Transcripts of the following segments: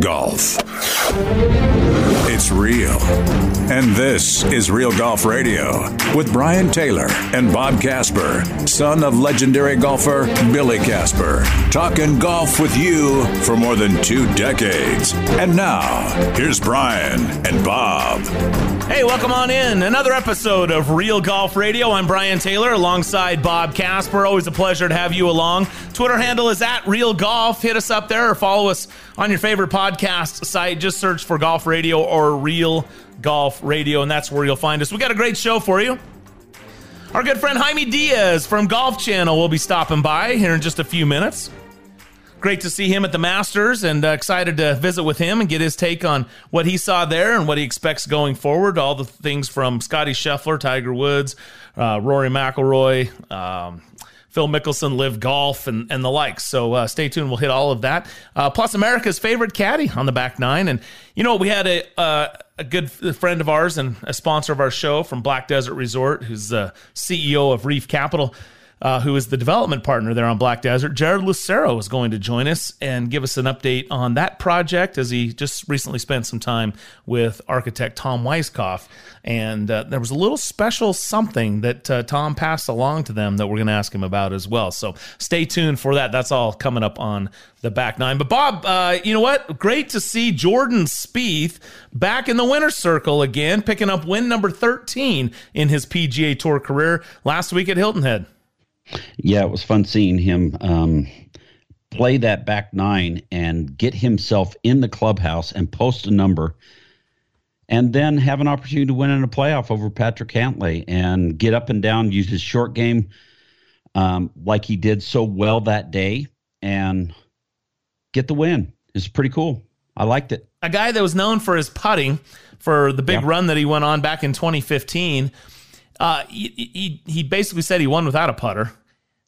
golf. It's real. And this is Real Golf Radio with Brian Taylor and Bob Casper, son of legendary golfer Billy Casper. Talking golf with you for more than two decades. And now, here's Brian and Bob. Hey, welcome on in. Another episode of Real Golf Radio. I'm Brian Taylor alongside Bob Casper. Always a pleasure to have you along. Twitter handle is at Real Golf. Hit us up there or follow us on your favorite podcast site. Just search for Golf Radio or Real Golf Radio, and that's where you'll find us. We got a great show for you. Our good friend Jaime Diaz from Golf Channel will be stopping by here in just a few minutes. Great to see him at the Masters and uh, excited to visit with him and get his take on what he saw there and what he expects going forward. All the things from Scottie Scheffler, Tiger Woods, uh, Rory McIlroy, um, Phil Mickelson, LIV Golf, and, and the likes. So uh, stay tuned. We'll hit all of that. Uh, plus, America's favorite caddy on the back nine. And, you know, we had a, uh, a good friend of ours and a sponsor of our show from Black Desert Resort, who's the CEO of Reef Capital uh, who is the development partner there on Black Desert. Jared Lucero is going to join us and give us an update on that project as he just recently spent some time with architect Tom Weiskopf. And uh, there was a little special something that uh, Tom passed along to them that we're going to ask him about as well. So stay tuned for that. That's all coming up on the back nine. But Bob, uh, you know what? Great to see Jordan Spieth back in the winner's circle again, picking up win number 13 in his PGA Tour career last week at Hilton Head. Yeah, it was fun seeing him um, play that back nine and get himself in the clubhouse and post a number and then have an opportunity to win in a playoff over Patrick Cantlay and get up and down, use his short game um, like he did so well that day and get the win. It's pretty cool. I liked it. A guy that was known for his putting for the big yeah. run that he went on back in 2015 uh, he, he, he basically said he won without a putter.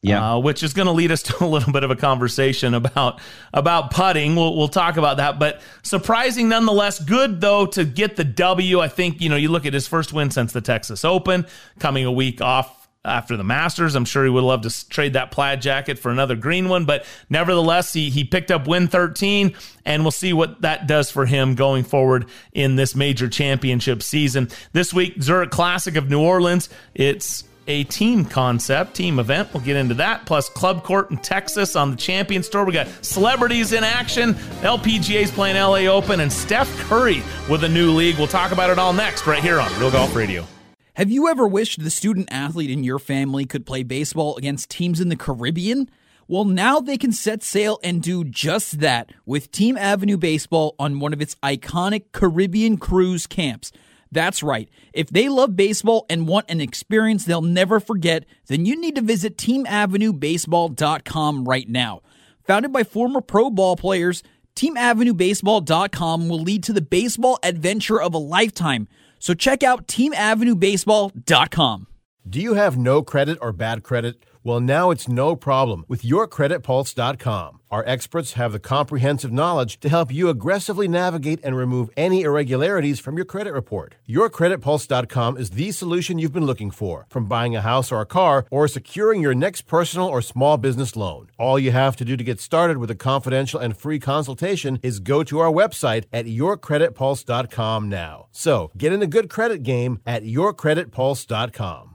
Yeah, uh, which is going to lead us to a little bit of a conversation about about putting. We'll we'll talk about that, but surprising nonetheless. Good though to get the W. I think you know you look at his first win since the Texas Open, coming a week off after the Masters. I'm sure he would love to trade that plaid jacket for another green one, but nevertheless, he, he picked up win 13, and we'll see what that does for him going forward in this major championship season. This week, Zurich Classic of New Orleans. It's a team concept, team event. We'll get into that. Plus, ClubCorp in Texas on the Champions Tour. We got celebrities in action. LPGA's playing LA Open, and Steph Curry with a new league. We'll talk about it all next, right here on Real Golf Radio. Have you ever wished the student athlete in your family could play baseball against teams in the Caribbean? Well, now they can set sail and do just that with Team Avenue Baseball on one of its iconic Caribbean cruise camps. That's right. If they love baseball and want an experience they'll never forget, then you need to visit teamavenuebaseball.com right now. Founded by former pro ball players, teamavenuebaseball.com will lead to the baseball adventure of a lifetime. So check out teamavenuebaseball.com. Do you have no credit or bad credit? Well, now it's no problem with yourcreditpulse.com. Our experts have the comprehensive knowledge to help you aggressively navigate and remove any irregularities from your credit report. YourCreditPulse.com is the solution you've been looking for, from buying a house or a car or securing your next personal or small business loan. All you have to do to get started with a confidential and free consultation is go to our website at YourCreditPulse.com now. So get in the good credit game at YourCreditPulse.com.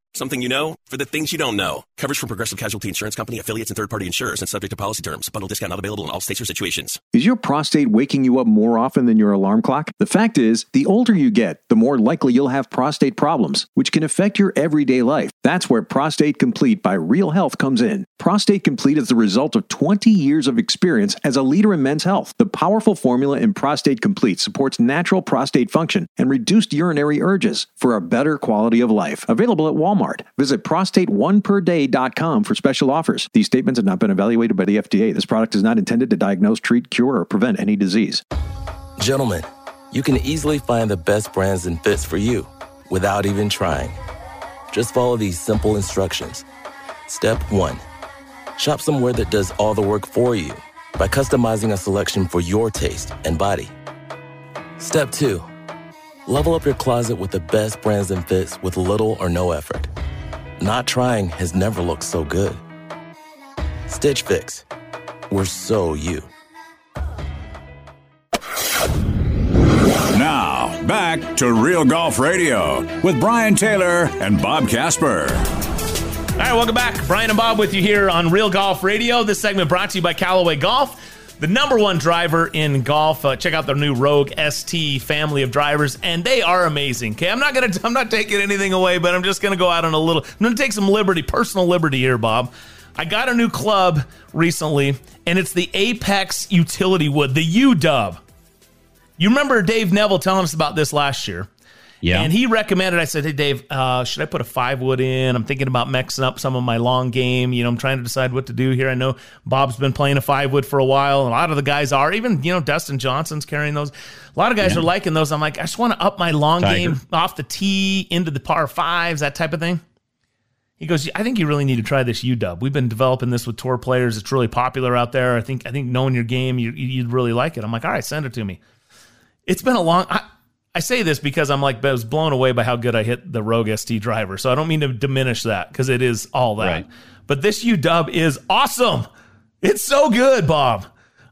Something you know for the things you don't know. Coverage from Progressive Casualty Insurance Company, affiliates, and third party insurers and subject to policy terms. Bundle discount not available in all states or situations. Is your prostate waking you up more often than your alarm clock? The fact is, the older you get, the more likely you'll have prostate problems, which can affect your everyday life. That's where Prostate Complete by Real Health comes in. Prostate Complete is the result of 20 years of experience as a leader in men's health. The powerful formula in Prostate Complete supports natural prostate function and reduced urinary urges for a better quality of life. Available at Walmart. Visit prostateoneperday.com for special offers. These statements have not been evaluated by the FDA. This product is not intended to diagnose, treat, cure, or prevent any disease. Gentlemen, you can easily find the best brands and fits for you without even trying. Just follow these simple instructions. Step one shop somewhere that does all the work for you by customizing a selection for your taste and body. Step two level up your closet with the best brands and fits with little or no effort. Not trying has never looked so good. Stitch Fix. We're so you. Now, back to Real Golf Radio with Brian Taylor and Bob Casper. All right, welcome back. Brian and Bob with you here on Real Golf Radio. This segment brought to you by Callaway Golf, the number one driver in golf. Uh, check out their new Rogue ST family of drivers, and they are amazing. Okay, I'm not gonna, I'm not taking anything away, but I'm just gonna go out on a little. I'm gonna take some liberty, personal liberty here, Bob. I got a new club recently, and it's the Apex Utility Wood, the U Dub. You remember Dave Neville telling us about this last year? Yeah. And he recommended, I said, Hey, Dave, uh, should I put a five wood in? I'm thinking about mixing up some of my long game. You know, I'm trying to decide what to do here. I know Bob's been playing a five wood for a while. A lot of the guys are, even, you know, Dustin Johnson's carrying those. A lot of guys Yeah. are liking those. I'm like, I just want to up my long Tiger. game off the tee into the par fives, that type of thing. He goes, I think you really need to try this UW. We've been developing this with tour players. It's really popular out there. I think I think knowing your game, you, you'd really like it. I'm like, all right, send it to me. It's been a long. I, I say this because I'm like I was blown away by how good I hit the Rogue ST driver. So I don't mean to diminish that because it is all that. Right. But this UW is awesome. It's so good, Bob.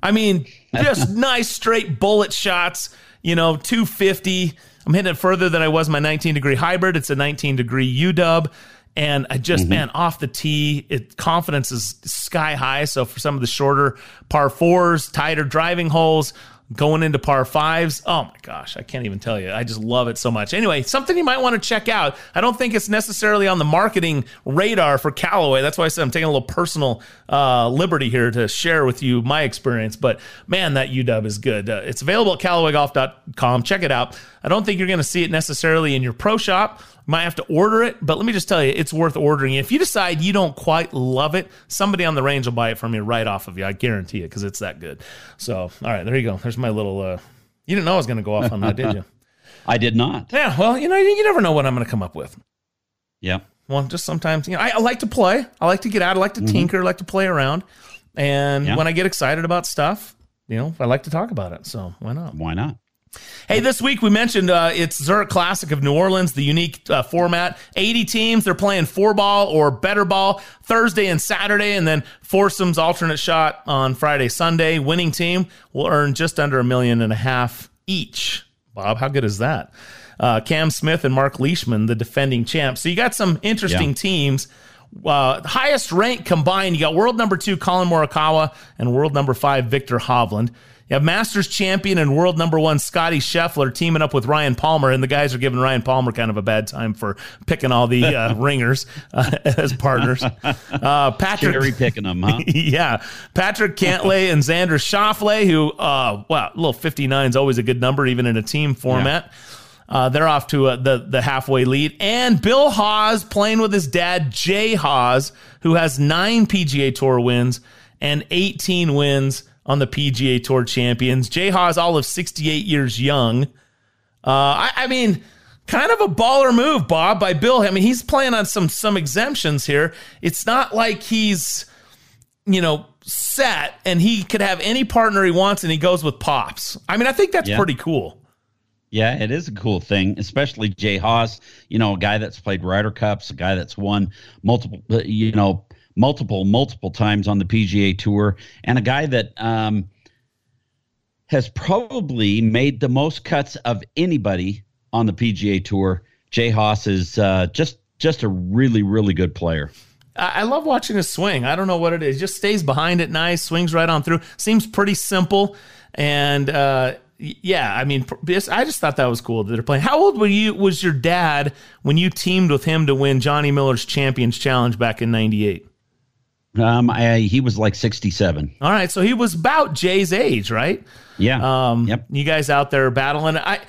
I mean, just nice straight bullet shots. You know, 250. I'm hitting it further than I was my 19 degree hybrid. It's a 19 degree UW. And I just, mm-hmm. man, off the tee, it confidence is sky high. So for some of the shorter par fours, tighter driving holes, going into par fives, oh my gosh, I can't even tell you. I just love it so much. Anyway, something you might want to check out. I don't think it's necessarily on the marketing radar for Callaway. That's why I said I'm taking a little personal uh, liberty here to share with you my experience. But man, that UW is good. Uh, it's available at CallawayGolf.com. Check it out. I don't think you're going to see it necessarily in your pro shop. Might have to order it, but let me just tell you, it's worth ordering. If you decide you don't quite love it, somebody on the range will buy it from you right off of you. I guarantee it because it's that good. So, all right, there you go. There's my little. Uh, you didn't know I was going to go off on that, did you? I did not. Yeah. Well, you know, you, you never know what I'm going to come up with. Yeah. Well, just sometimes, you know, I, I like to play. I like to get out. I like to tinker. I like to play around. And Yeah. when I get excited about stuff, you know, I like to talk about it. So why not? Why not? Hey, this week we mentioned uh, it's Zurich Classic of New Orleans, the unique uh, format. 80 teams, they're playing four ball or better ball Thursday and Saturday, and then foursomes alternate shot on Friday, Sunday. Winning team will earn just under a million and a half each. Bob, how good is that? uh, Cam Smith and Marc Leishman, the defending champs. So you got some interesting Yeah. teams. Uh, highest rank combined, you got world number two Collin Morikawa and world number five Viktor Hovland. You have Masters champion and world number one Scottie Scheffler teaming up with Ryan Palmer, and the guys are giving Ryan Palmer kind of a bad time for picking all the uh, ringers uh, as partners. Uh, Patrick Cherry picking them, huh? yeah. Patrick Cantlay and Xander Schauffele, who, uh, wow, little 59 is always a good number, even in a team format. Uh, they're off to uh, the, the halfway lead. And Bill Haas playing with his dad, Jay Haas, who has nine PGA Tour wins and 18 wins on the PGA Tour champions. Jay Haas, all of 68 years young. Uh, I, I mean, kind of a baller move, Bob, by Bill. I mean, he's playing on some some exemptions here. It's not like he's, you know, set and he could have any partner he wants and he goes with pops. I mean, I think that's Yeah. pretty cool. Yeah, it is a cool thing, especially Jay Haas, you know, a guy that's played Ryder Cups, a guy that's won multiple, you know, multiple, multiple times on the PGA Tour, and a guy that um, has probably made the most cuts of anybody on the PGA Tour. Jay Haas is uh, just just a really, really good player. I love watching his swing. I don't know what it is. Just stays behind it nice, swings right on through. Seems pretty simple. And uh, yeah, I mean, I just thought that was cool that they're playing. How old were you? Was your dad when you teamed with him to win Johnny Miller's Champions Challenge back in '98? Um, I, he was like sixty-seven. All right, so he was about Jay's age, right? Yeah. Um, Yep. You guys out there battling? I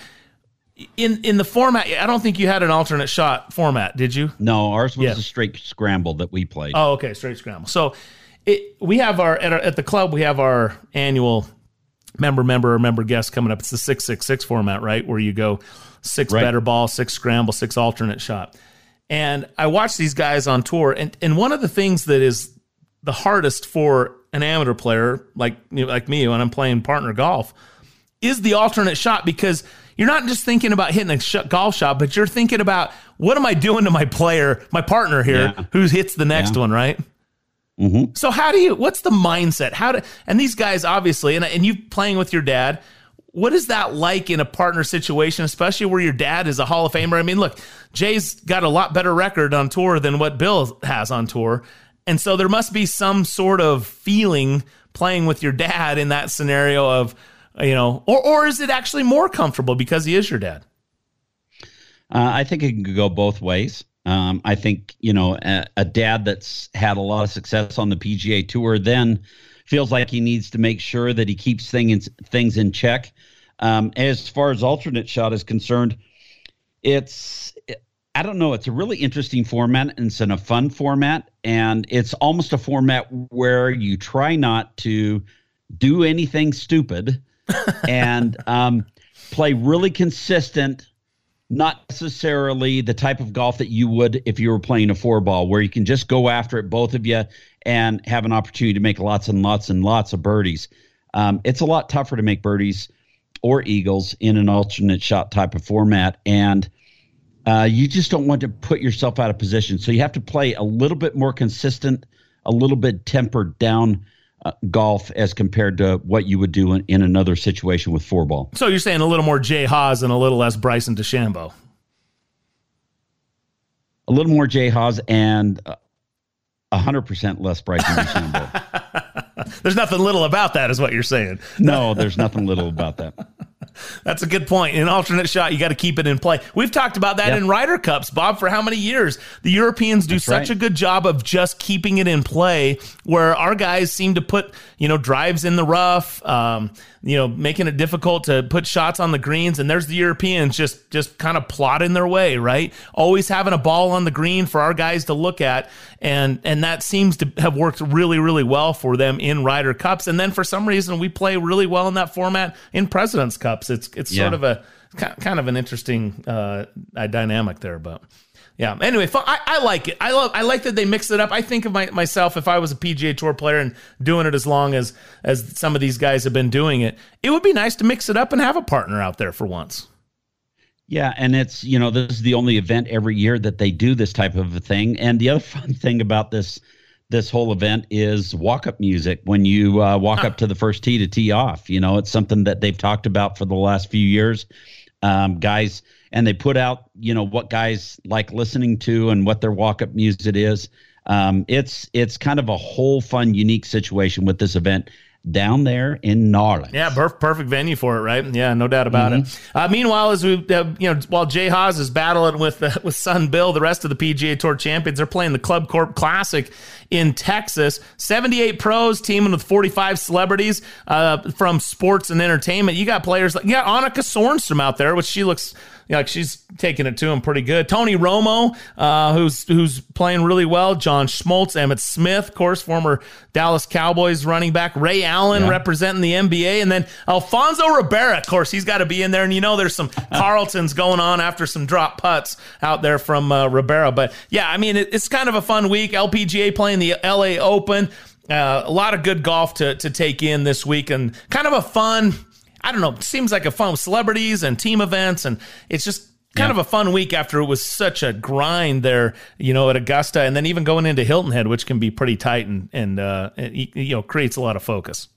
in in the format. I don't think you had an alternate shot format, did you? No, ours was Yeah. a straight scramble that we played. Oh, okay, straight scramble. So it we have our at, our at the club we have our annual member member or member guest coming up. It's the six six six format, right? Where you go six Right. better ball, six scramble, six alternate shot. And I watch these guys on tour, and and one of the things that is the hardest for an amateur player like you know, like me when I'm playing partner golf is the alternate shot because you're not just thinking about hitting a sh- golf shot, but you're thinking about what am I doing to my player, my partner here, Yeah. who hits the next Yeah. one, right? Mhm. So how do you? What's the mindset? How do? And these guys obviously, and and you playing with your dad. What is that like in a partner situation, especially where your dad is a Hall of Famer? I mean, look, Jay's got a lot better record on tour than what Bill has on tour. And so there must be some sort of feeling playing with your dad in that scenario of, you know, or, or is it actually more comfortable because he is your dad? Uh, I think it can go both ways. Um, I think you know a, a dad that's had a lot of success on the PGA Tour then feels like he needs to make sure that he keeps things things in check. Um, as far as alternate shot is concerned, it's I don't know. It's a really interesting format and it's in a fun format, and it's almost a format where you try not to do anything stupid and um, play really consistent not necessarily the type of golf that you would if you were playing a four ball where you can just go after it both of you and have an opportunity to make lots and lots and lots of birdies um, it's a lot tougher to make birdies or eagles in an alternate shot type of format and uh, you just don't want to put yourself out of position so you have to play a little bit more consistent a little bit tempered down uh, golf as compared to what you would do in, in another situation with four ball So you're saying a little more Jay Haas and a little less Bryson DeChambeau. a little more Jay Haas and uh, a hundred percent less Bryson DeChambeau. There's nothing little about that, is what you're saying. no, there's nothing little about that. That's a good point. An alternate shot, you got to keep it in play. We've talked about that Yep. in Ryder Cups, Bob, for how many years? The Europeans do That's such right. a good job of just keeping it in play, where our guys seem to put, you know, drives in the rough, um, you know, making it difficult to put shots on the greens. And there's the Europeans just just kind of plotting their way, right? Always having a ball on the green for our guys to look at, and and that seems to have worked really, really well for them in Ryder Cups. And then for some reason, we play really well in that format in Presidents Cups. It's it's sort Yeah. of a kind of an interesting uh, uh, dynamic there, but yeah. Anyway, I, I like it. I love. I like that they mix it up. I think of my, myself if I was a PGA Tour player and doing it as long as as some of these guys have been doing it, it would be nice to mix it up and have a partner out there for once. Yeah, and it's you know this is the only event every year that they do this type of a thing. And the other fun thing about this this whole event is walk up music when you uh, walk up to the first tee to tee off. You know, it's something that they've talked about for the last few years. Um, guys, and they put out you know what guys like listening to and what their walk up music is. Um, it's it's kind of a whole fun, unique situation with this event down there in Narland. Yeah, perfect venue for it, right? Yeah, no doubt about mm-hmm. it. Uh, meanwhile, as we, uh, you know, while Jay Haas is battling with uh, with son Bill, the rest of the PGA Tour champions are playing the Club Corp Classic in Texas. Seventy eight pros teaming with forty five celebrities uh, from sports and entertainment. You got players like yeah, Annika Sorenstam out there, which she looks you know, like she's taking it to him pretty good. Tony Romo, uh, who's who's playing really well. John Smoltz, Emmitt Smith, of course, former Dallas Cowboys running back. Ray Allen yeah. representing the NBA, and then Alfonso Ribeiro. Of course, he's got to be in there. And you know, there's some Carltons going on after some drop putts out there from uh. But yeah, I mean, it, it's kind of a fun week. LPGA playing the LA Open. Uh, a lot of good golf to to take in this week, and kind of a fun I don't know, seems like a fun with celebrities and team events, and it's just kind yeah. of a fun week after it was such a grind there, you know, at Augusta, and then even going into Hilton Head, which can be pretty tight and and uh, you know creates a lot of focus.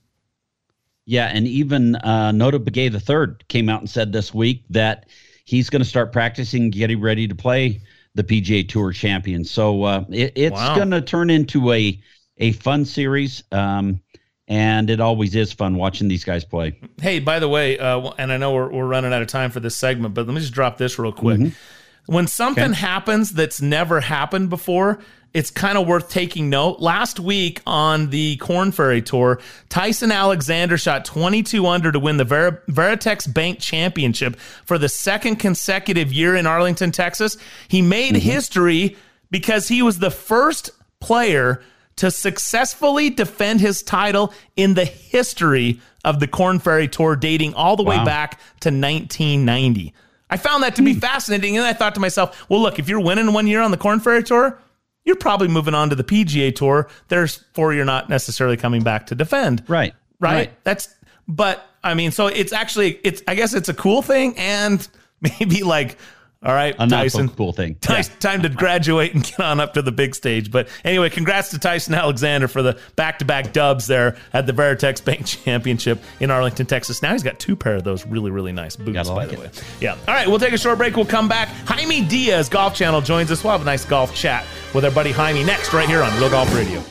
Yeah, and even uh, Notah Begay the third came out and said this week that he's going to start practicing, getting ready to play the PGA Tour champion. So uh, it, it's wow. going to turn into a a fun series. Um, and it always is fun watching these guys play. Hey, by the way, uh, and I know we're, we're running out of time for this segment, but let me just drop this real quick. Mm-hmm. When something okay. happens that's never happened before, it's kind of worth taking note. Last week on the Korn Ferry Tour, Tyson Alexander shot 22 under to win the Ver- Veritex Bank Championship for the second consecutive year in Arlington, Texas. He made mm-hmm. history because he was the first player to successfully defend his title in the history of the Korn Ferry Tour, dating all the wow. way back to 1990. I found that to be hmm. fascinating, and I thought to myself, well, look, if you're winning one year on the Korn Ferry Tour, you're probably moving on to the PGA Tour. Therefore, you're not necessarily coming back to defend. Right. Right. right. That's, but I mean, so it's actually, it's, I guess it's a cool thing and maybe like all right, a Tyson. cool thing. Tyson, yeah. Time to graduate and get on up to the big stage. But anyway, congrats to Tyson Alexander for the back-to-back dubs there at the Veritex Bank Championship in Arlington, Texas. Now he's got two pair of those really, really nice boots, by like the it. way. Yeah. All right, we'll take a short break. We'll come back. Jaime Diaz, Golf Channel, joins us. We'll have a nice golf chat with our buddy Jaime next, right here on Real Golf Radio.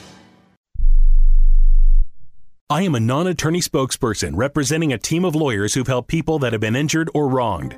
I am a non attorney spokesperson representing a team of lawyers who've helped people that have been injured or wronged.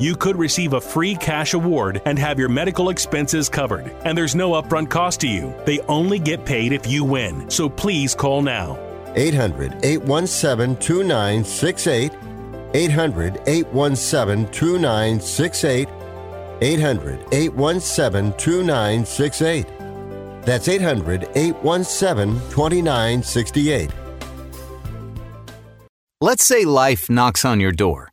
you could receive a free cash award and have your medical expenses covered. And there's no upfront cost to you. They only get paid if you win. So please call now. 800 817 2968. 800 817 2968. 800 817 2968. That's 800 817 2968. Let's say life knocks on your door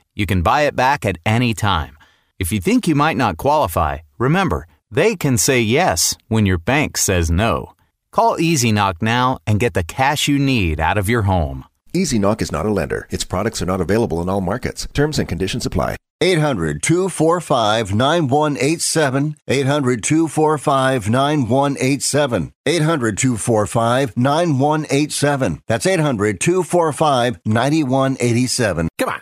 you can buy it back at any time. If you think you might not qualify, remember, they can say yes when your bank says no. Call Easy Knock now and get the cash you need out of your home. Easy Knock is not a lender. Its products are not available in all markets. Terms and conditions apply. 800 245 9187. 800 245 9187. 800 245 9187. That's 800 245 9187. Come on.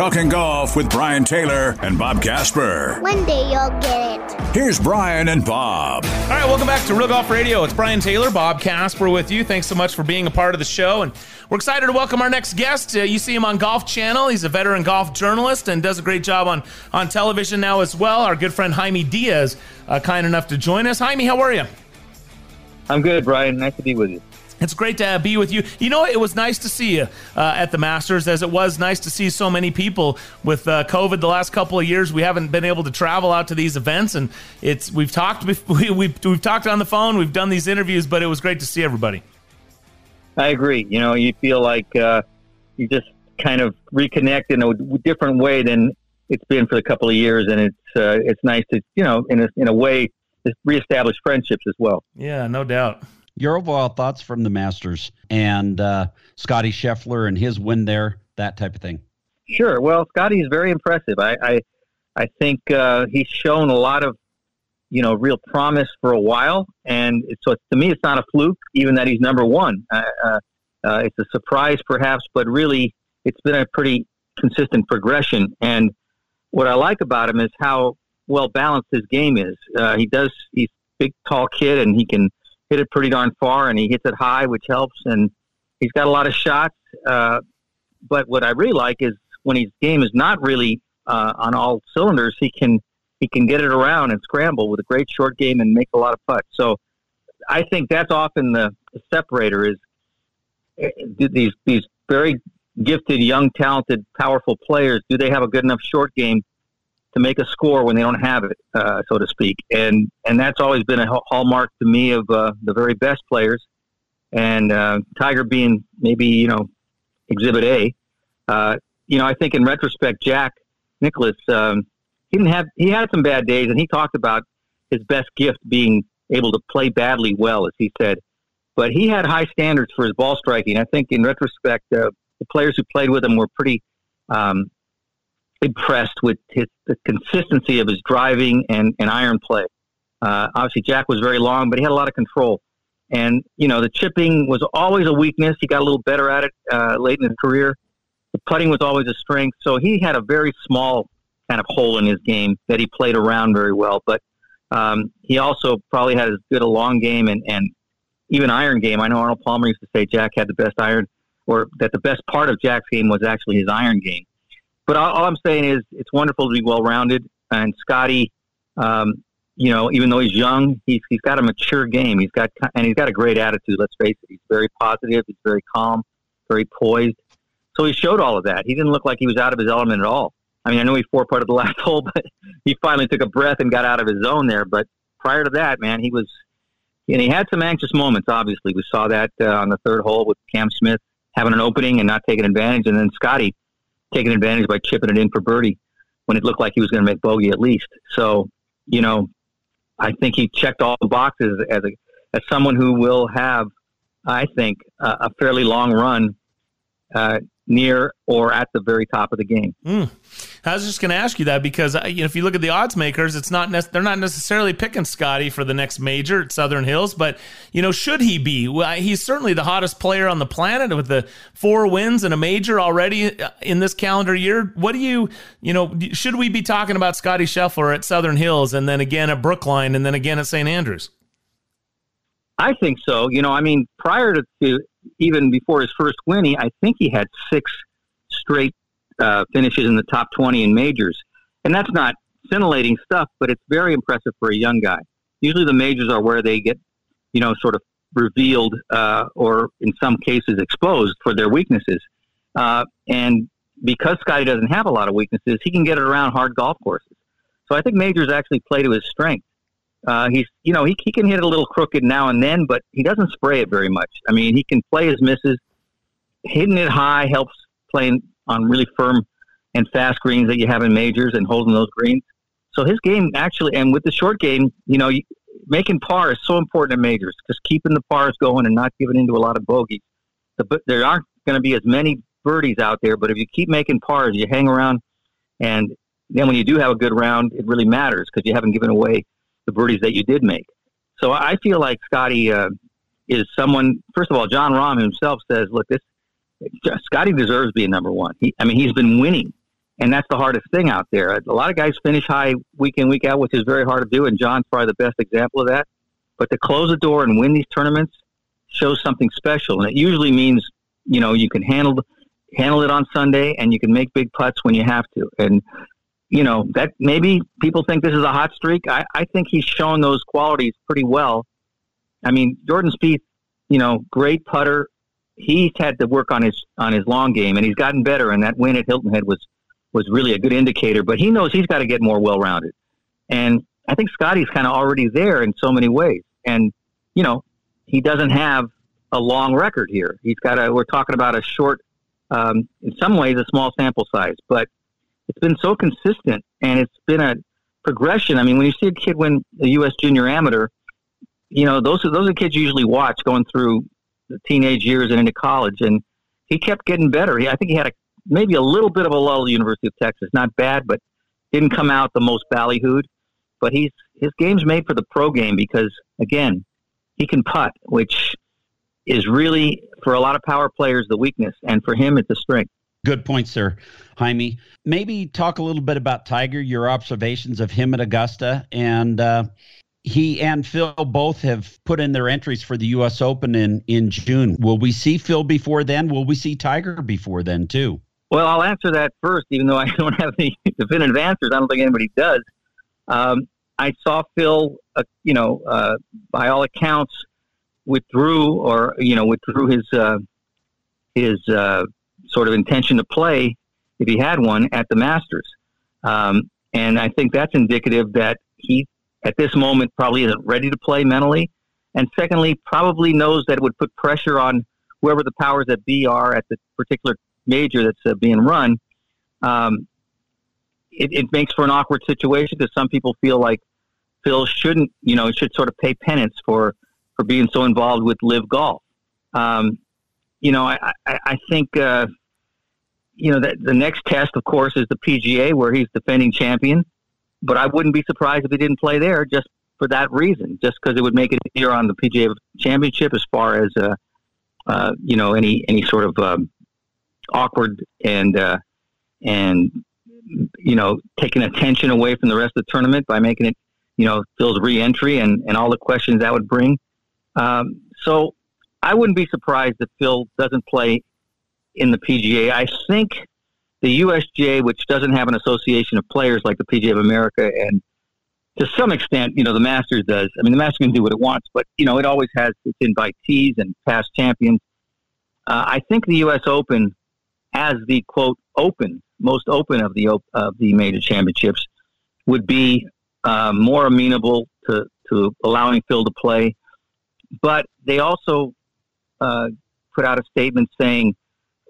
Talking golf with Brian Taylor and Bob Casper. One day you'll get it. Here's Brian and Bob. All right, welcome back to Real Golf Radio. It's Brian Taylor, Bob Casper with you. Thanks so much for being a part of the show. And we're excited to welcome our next guest. Uh, you see him on Golf Channel. He's a veteran golf journalist and does a great job on, on television now as well. Our good friend Jaime Diaz, uh, kind enough to join us. Jaime, how are you? I'm good, Brian. Nice to be with you. It's great to be with you. You know, it was nice to see you uh, at the Masters, as it was nice to see so many people with uh, COVID. The last couple of years, we haven't been able to travel out to these events, and it's we've talked we, we've we've talked on the phone, we've done these interviews, but it was great to see everybody. I agree. You know, you feel like uh, you just kind of reconnect in a different way than it's been for a couple of years, and it's uh, it's nice to you know in a in a way reestablish friendships as well. Yeah, no doubt your overall thoughts from the Masters and uh, Scottie Scheffler and his win there, that type of thing. Sure. Well, Scottie is very impressive. I I, I think uh, he's shown a lot of you know real promise for a while, and so to me, it's not a fluke, even that he's number one. Uh, uh, uh, it's a surprise, perhaps, but really, it's been a pretty consistent progression. And what I like about him is how well balanced his game is. Uh, he does. He's a big, tall kid, and he can hit it pretty darn far, and he hits it high, which helps. And he's got a lot of shots. Uh, but what I really like is when his game is not really uh, on all cylinders, he can he can get it around and scramble with a great short game and make a lot of putts. So I think that's often the, the separator is uh, these these very gifted, young, talented, powerful players. Do they have a good enough short game to make a score when they don't have it, uh, so to speak. And and that's always been a hallmark to me of uh, the very best players. And uh, Tiger being maybe you know Exhibit A. Uh, you know, I think in retrospect, Jack Nicklaus um, he didn't have he had some bad days, and he talked about his best gift being able to play badly well, as he said. But he had high standards for his ball striking. I think in retrospect, uh, the players who played with him were pretty um, impressed with his, the consistency of his driving and, and iron play. Uh, obviously, Jack was very long, but he had a lot of control. And, you know, the chipping was always a weakness. He got a little better at it uh, late in his career. The putting was always a strength. So he had a very small kind of hole in his game that he played around very well. But um, he also probably had as good a long game and, and even iron game. I know Arnold Palmer used to say Jack had the best iron, or that the best part of Jack's game was actually his iron game. But all, all I'm saying is it's wonderful to be well rounded. And Scottie, um, you know, even though he's young, he's he's got a mature game. He's got and he's got a great attitude. Let's face it. He's very positive. He's very calm, very poised. So he showed all of that. He didn't look like he was out of his element at all. I mean, I know he four of the last hole, but he finally took a breath and got out of his zone there. But prior to that, man, he was, and he had some anxious moments. Obviously, we saw that uh, on the third hole with Cam Smith having an opening and not taking advantage, and then Scottie taking advantage by chipping it in for birdie when it looked like he was going to make bogey at least. So, you know, I think he checked all the boxes as a as someone who will have, I think, uh, a fairly long run uh, near or at the very top of the game. Mm. I was just going to ask you that because uh, you know if you look at the odds makers, it's not ne- they're not necessarily picking Scottie for the next major at Southern Hills, but you know should he be? Well, he's certainly the hottest player on the planet with the four wins and a major already uh, in this calendar year. What do you you know should we be talking about Scottie Scheffler at Southern Hills and then again at Brookline and then again at St Andrews? I think so. You know, I mean, prior to, to even before his first win, he, I think he had six straight uh, finishes in the top 20 in majors. And that's not scintillating stuff, but it's very impressive for a young guy. Usually, the majors are where they get, you know, sort of revealed uh, or in some cases exposed for their weaknesses. Uh, and because Scottie doesn't have a lot of weaknesses, he can get it around hard golf courses. So I think majors actually play to his strength. Uh, he's, you know, he, he can hit it a little crooked now and then, but he doesn't spray it very much. I mean, he can play his misses. Hitting it high helps playing on really firm and fast greens that you have in majors and holding those greens. So his game actually, and with the short game, you know, making par is so important in majors, just keeping the pars going and not giving into a lot of bogeys. The, there aren't going to be as many birdies out there, but if you keep making pars, you hang around, and then when you do have a good round, it really matters because you haven't given away the birdies that you did make. So I feel like Scottie uh, is someone. First of all, Jon Rahm himself says, "Look, this Scottie deserves being number one. He, I mean, he's been winning, and that's the hardest thing out there. A lot of guys finish high week in week out, which is very hard to do, and Jon's probably the best example of that. But to close the door and win these tournaments shows something special, and it usually means you know you can handle handle it on Sunday, and you can make big putts when you have to. And you know that maybe people think this is a hot streak. I, I think he's shown those qualities pretty well. I mean, Jordan Spieth, you know, great putter. He's had to work on his on his long game, and he's gotten better. And that win at Hilton Head was was really a good indicator. But he knows he's got to get more well rounded. And I think Scottie's kind of already there in so many ways. And you know, he doesn't have a long record here. He's got a. We're talking about a short, um, in some ways, a small sample size, but it's been so consistent and it's been a progression. I mean, when you see a kid win the U.S. Junior Amateur, you know those are those are kids you usually watch going through teenage years and into college, and he kept getting better. He, I think he had a maybe a little bit of a lull at the University of Texas, not bad, but didn't come out the most ballyhooed. But he's his game's made for the pro game because again, he can putt, which is really for a lot of power players the weakness, and for him it's a strength. Good point, sir. Jaime, maybe talk a little bit about Tiger, your observations of him at Augusta, and uh, he and Phil both have put in their entries for the U.S. Open in in June. Will we see Phil before then? Will we see Tiger before then too? Well, I'll answer that first, even though I don't have any definitive answers. I don't think anybody does. Um, I saw Phil, uh, you know, uh, by all accounts, withdrew or you know withdrew his uh, his uh, sort of intention to play if he had one at the Masters. Um, and I think that's indicative that he, at this moment, probably isn't ready to play mentally. And secondly, probably knows that it would put pressure on whoever the powers that be are at the particular major that's uh, being run. Um, it, it, makes for an awkward situation because some people feel like Phil shouldn't, you know, should sort of pay penance for for being so involved with LIV Golf. Um, you know, I, I, I think uh, you know, that the next test, of course, is the PGA where he's defending champion. But I wouldn't be surprised if he didn't play there just for that reason, just because it would make it easier on the PGA Championship as far as, uh, uh, you know, any any sort of um, awkward and uh, and you know taking attention away from the rest of the tournament by making it, you know, Phil's re-entry and and all the questions that would bring. Um, so I wouldn't be surprised if Phil doesn't play in the PGA. I think the USGA, which doesn't have an association of players like the PGA of America, and to some extent, you know, the Masters does. I mean, the Masters can do what it wants, but you know, it always has its invitees and past champions. Uh, I think the U.S. Open, as the quote open, most open of the of the major championships, would be uh, more amenable to to allowing Phil to play. But they also uh, put out a statement saying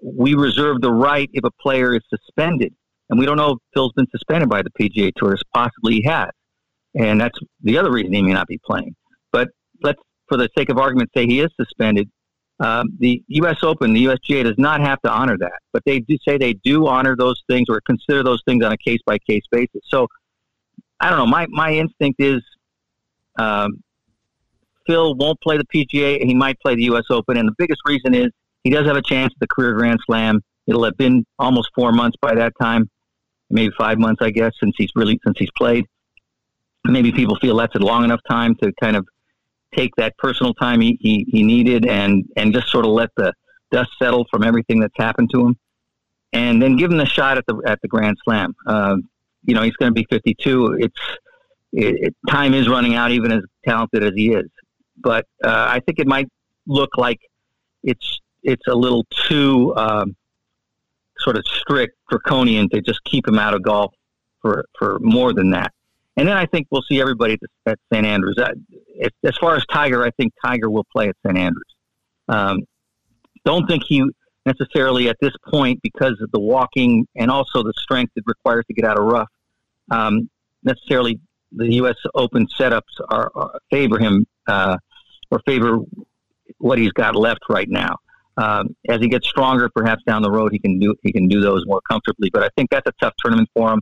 we reserve the right if a player is suspended. And we don't know if Phil's been suspended by the PGA Tour. Possibly he has. And that's the other reason he may not be playing. But let's, for the sake of argument, say he is suspended. Um, the U.S. Open, the USGA does not have to honor that, but they do say they do honor those things or consider those things on a case by case basis. So I don't know. My my instinct is um, Phil won't play the PGA and he might play the U.S. Open, and the biggest reason is he does have a chance at the career Grand Slam. It'll have been almost four months by that time, maybe five months, I guess, since he's really since he's played. Maybe people feel that's a long enough time to kind of take that personal time he, he, he needed and and just sort of let the dust settle from everything that's happened to him, and then give him a shot at the at the Grand Slam. Uh, you know, he's going to be 52. It's it, it, time is running out, even as talented as he is. But uh, I think it might look like it's it's a little too um, sort of strict, draconian to just keep him out of golf for for more than that. And then I think we'll see everybody at, St. Andrews. as far as Tiger, I think Tiger will play at St. Andrews. Um, don't think he necessarily at this point because of the walking and also the strength it requires to get out of rough. Um, necessarily, the U.S. Open setups are, are favor him uh, or favor what he's got left right now. Um, as he gets stronger, perhaps down the road, he can do he can do those more comfortably. But I think that's a tough tournament for him.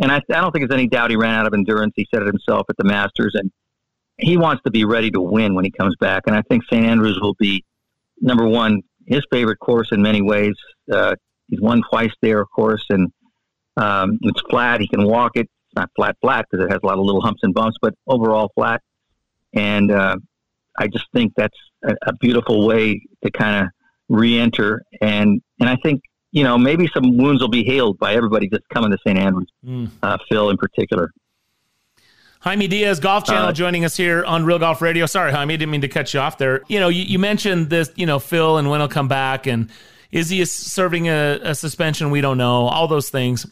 And I, I don't think there's any doubt he ran out of endurance. He said it himself at the Masters, and he wants to be ready to win when he comes back. And I think St. Andrews will be number one, his favorite course in many ways. Uh, he's won twice there, of course, and um, it's flat. He can walk it. It's not flat, flat because it has a lot of little humps and bumps, but overall flat. And uh, I just think that's a, a beautiful way to kind of re-enter. And and I think you know, maybe some wounds will be healed by everybody just coming to St. Andrews, mm. uh, Phil in particular. Jaime Diaz, Golf Channel, uh, joining us here on Real Golf Radio. Sorry, Jaime, didn't mean to cut you off there. You know, you, you mentioned this, you know, Phil and when he'll come back, and is he serving a, a suspension? We don't know. All those things.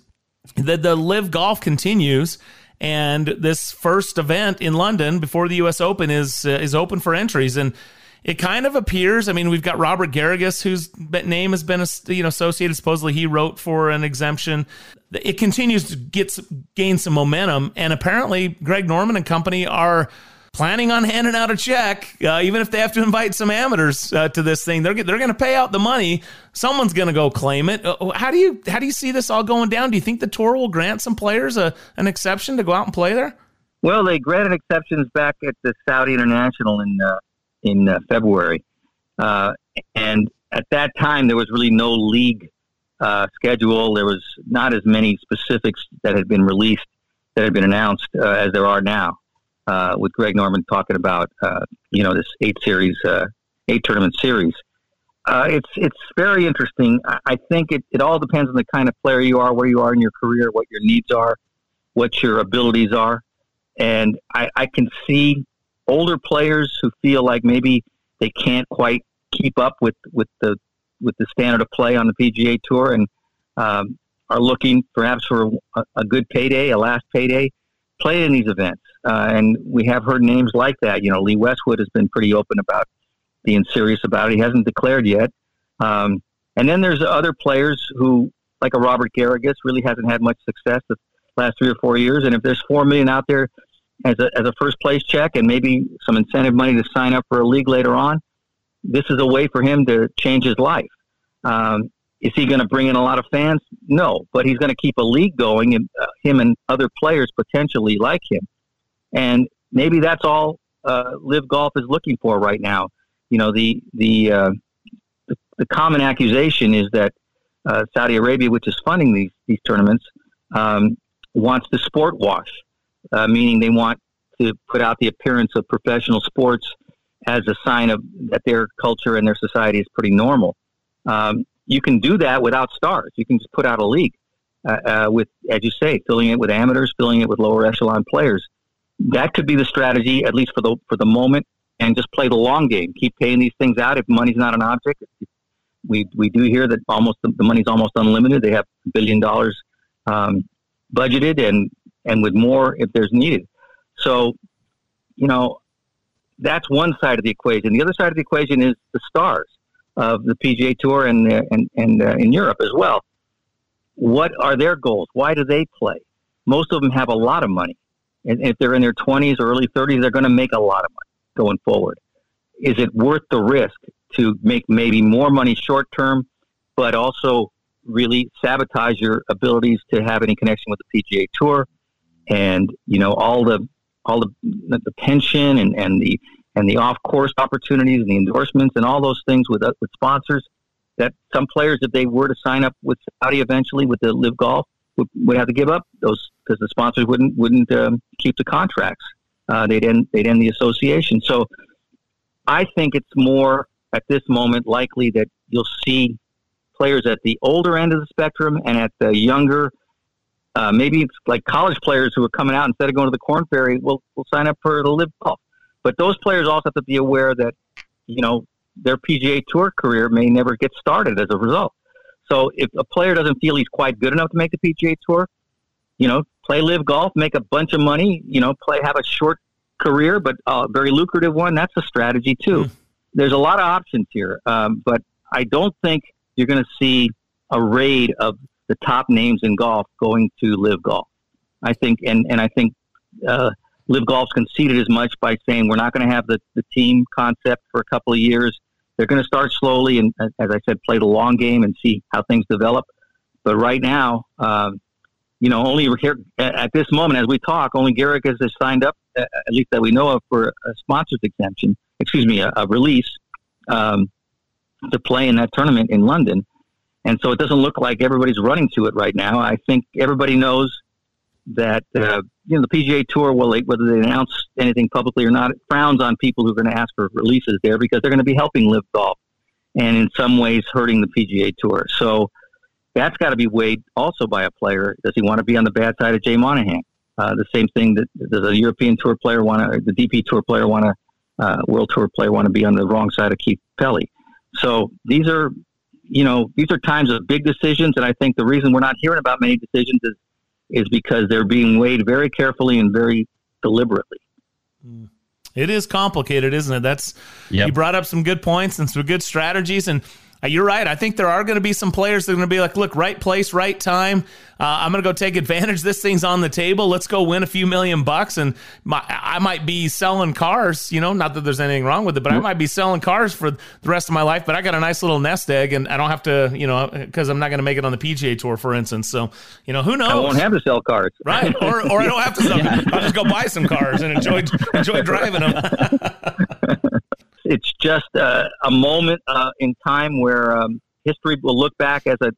The, the LIV Golf continues, and this first event in London before the U.S. Open is uh, is open for entries, and it kind of appears. I mean, we've got Robert Garrigus, whose name has been you know associated. Supposedly, he wrote for an exemption. It continues to get gain some momentum, and apparently, Greg Norman and company are planning on handing out a check, uh, even if they have to invite some amateurs uh, to this thing. They're they're going to pay out the money. Someone's going to go claim it. Uh, how do you how do you see this all going down? Do you think the tour will grant some players a, an exception to go out and play there? Well, they granted exceptions back at the Saudi International in uh, in uh, February, uh, and at that time there was really no league uh, schedule. There was not as many specifics that had been released that had been announced uh, as there are now. Uh, with Greg Norman talking about uh, you know this eight series, eight tournament series. it's it's very interesting. I, I think it, it all depends on the kind of player you are, where you are in your career, what your needs are, what your abilities are, and I, I can see older players who feel like maybe they can't quite keep up with, with the with the standard of play on the PGA Tour and um, are looking perhaps for a, a, good payday, a last payday, play in these events. Uh, and we have heard names like that. You know, Lee Westwood has been pretty open about being serious about it. He hasn't declared yet. Um, and then there's other players who, like a Robert Garrigus, really hasn't had much success the last three or four years. And if there's four million out there as a, as a first place check and maybe some incentive money to sign up for a league later on, this is a way for him to change his life. Um, is he going to bring in a lot of fans? No, but he's going to keep a league going, and uh, him and other players potentially like him. And maybe that's all uh, LIV Golf is looking for right now. You know, the the uh, the, the, common accusation is that uh, Saudi Arabia, which is funding these these tournaments, um, wants to sport wash uh, meaning they want to put out the appearance of professional sports as a sign of that their culture and their society is pretty normal. Um, you can do that without stars. You can just put out a league uh, uh, with, as you say, filling it with amateurs, filling it with lower echelon players. That could be the strategy, at least for the for the moment, and just play the long game. Keep paying these things out. If money's not an object, we we do hear that almost the, money's almost unlimited. They have a billion dollars um, budgeted, and and with more if there's needed. So, you know, that's one side of the equation. The other side of the equation is the stars of the PGA Tour and and and uh, in Europe as well. What are their goals? Why do they play? Most of them have a lot of money, and if they're in their twenties or early thirties, they're going to make a lot of money going forward. Is it worth the risk to make maybe more money short term, but also really sabotage your abilities to have any connection with the PGA Tour? And you know all the all the the pension and, and the and the off course opportunities and the endorsements and all those things with uh, with sponsors that some players if they were to sign up with Saudi eventually with the LIV Golf would, would have to give up those because the sponsors wouldn't wouldn't um, keep the contracts. Uh, they'd end they'd end the association. So I think it's more at this moment likely that you'll see players at the older end of the spectrum and at the younger Uh, maybe it's like college players who are coming out instead of going to the Korn Ferry, will will sign up for the LIV Golf. But those players also have to be aware that you know their PGA Tour career may never get started as a result. So if a player doesn't feel he's quite good enough to make the PGA Tour, you know, play LIV Golf, make a bunch of money, you know, play have a short career but a very lucrative one. That's a strategy too. Mm. There's a lot of options here, um, but I don't think you're going to see a raid of the top names in golf going to LIV Golf. I think, and and I think uh, LIV Golf's conceded as much by saying we're not going to have the, the team concept for a couple of years. They're going to start slowly and, as I said, play the long game and see how things develop. But right now, um, you know, only here at this moment as we talk, only Garrick has signed up, at least that we know of, for a sponsors exemption. Excuse me, a, a release um, to play in that tournament in London. And so it doesn't look like everybody's running to it right now. I think everybody knows that uh, you know the PGA Tour will whether they announce anything publicly or not, it frowns on people who are going to ask for releases there because they're going to be helping LIV Golf and in some ways hurting the PGA Tour. So that's got to be weighed also by a player. Does he want to be on the bad side of Jay Monahan? Uh, the same thing that does a European Tour player want to, the DP Tour player want to, uh, World Tour player want to be on the wrong side of Keith Pelley. So these are, you know, these are times of big decisions, and I think the reason we're not hearing about many decisions is is because they're being weighed very carefully and very deliberately. Hmm. It is complicated, isn't it? That's yep. you brought up some good points and some good strategies, and you're right. I think there are going to be some players that are going to be like, look, right place, right time. Uh, I'm going to go take advantage. This thing's on the table. Let's go win a few million bucks. And my, I might be selling cars, you know, not that there's anything wrong with it, but I might be selling cars for the rest of my life. But I got a nice little nest egg and I don't have to, you know, because I'm not going to make it on the PGA Tour, for instance. So, you know, who knows? I won't have to sell cars. Right. Or, or I don't have to sell. yeah. I'll just go buy some cars and enjoy, enjoy driving them. it's just uh, a moment uh, in time where um, history will look back as a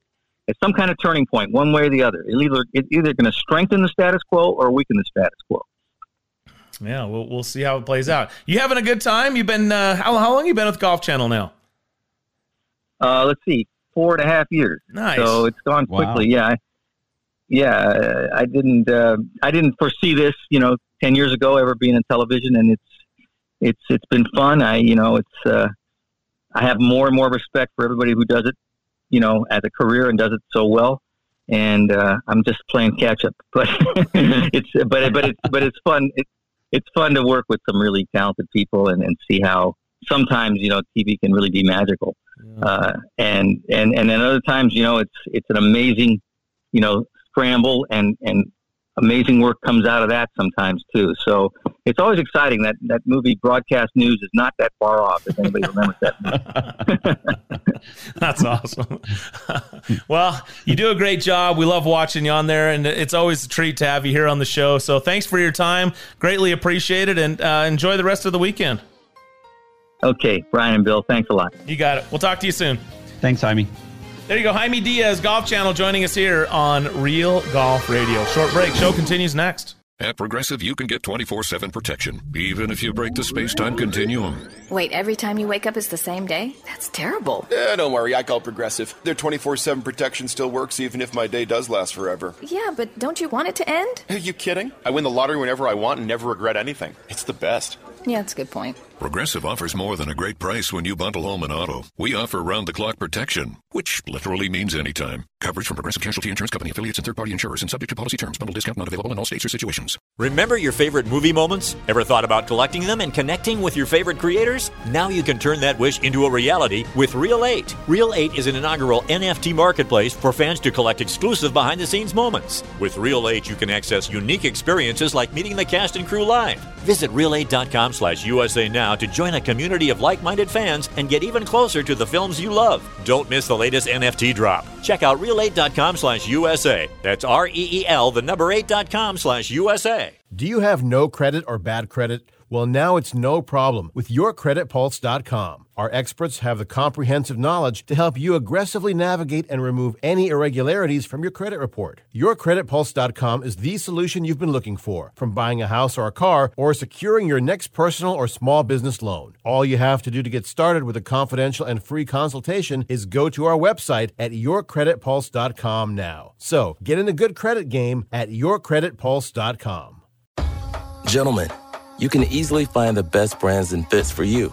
as some kind of turning point, one way or the other. It's either it's either going to strengthen the status quo or weaken the status quo. Yeah, we'll we'll see how it plays out. You having a good time? You've been uh, how how long you been with Golf Channel now? Uh, let's see, four and a half years. Nice. So it's gone quickly. Wow. Yeah, yeah. I didn't uh, I didn't foresee this, you know, ten years ago ever being in television, and it's it's it's been fun. I you know it's uh, I have more and more respect for everybody who does it, you know, as a career and does it so well. And uh, I'm just playing catch up, but it's but but it's but it's fun. It, it's fun to work with some really talented people and, and see how sometimes you know TV can really be magical, yeah. uh, and and and then other times you know it's it's an amazing you know scramble and and amazing work comes out of that sometimes too. So it's always exciting that that movie broadcast news is not that far off. If anybody remembers that. That's awesome. well, you do a great job. We love watching you on there, and it's always a treat to have you here on the show. So thanks for your time. Greatly appreciated, and uh, enjoy the rest of the weekend. Okay, Brian and Bill, thanks a lot. You got it. We'll talk to you soon. Thanks, Jaime. There you go. Jaime Diaz, Golf Channel, joining us here on Real Golf Radio. Short break. Show continues next. At Progressive, you can get 24 7 protection, even if you break the space time continuum. Wait, every time you wake up is the same day? That's terrible. Yeah, don't worry. I call Progressive. Their 24 7 protection still works even if my day does last forever. Yeah, but don't you want it to end? Are you kidding? I win the lottery whenever I want and never regret anything. It's the best. Yeah, that's a good point. Progressive offers more than a great price when you bundle home and auto. We offer round the clock protection, which literally means anytime. Coverage from Progressive Casualty Insurance Company affiliates and third party insurers and subject to policy terms. Bundle discount not available in all states or situations. Remember your favorite movie moments? Ever thought about collecting them and connecting with your favorite creators? Now you can turn that wish into a reality with Reel 8. Reel 8 is an inaugural NFT marketplace for fans to collect exclusive behind the scenes moments. With Reel 8, you can access unique experiences like meeting the cast and crew live. Visit reel8.com slash USA now to join a community of like minded fans and get even closer to the films you love. Don't miss the latest NFT drop. Check out reel8.com slash USA. That's R E E L, the number 8.com slash USA. Do you have no credit or bad credit? Well, now it's no problem with yourcreditpulse.com. Our experts have the comprehensive knowledge to help you aggressively navigate and remove any irregularities from your credit report. Yourcreditpulse.com is the solution you've been looking for, from buying a house or a car or securing your next personal or small business loan. All you have to do to get started with a confidential and free consultation is go to our website at yourcreditpulse.com now. So, get in the good credit game at yourcreditpulse.com. Gentlemen, you can easily find the best brands and fits for you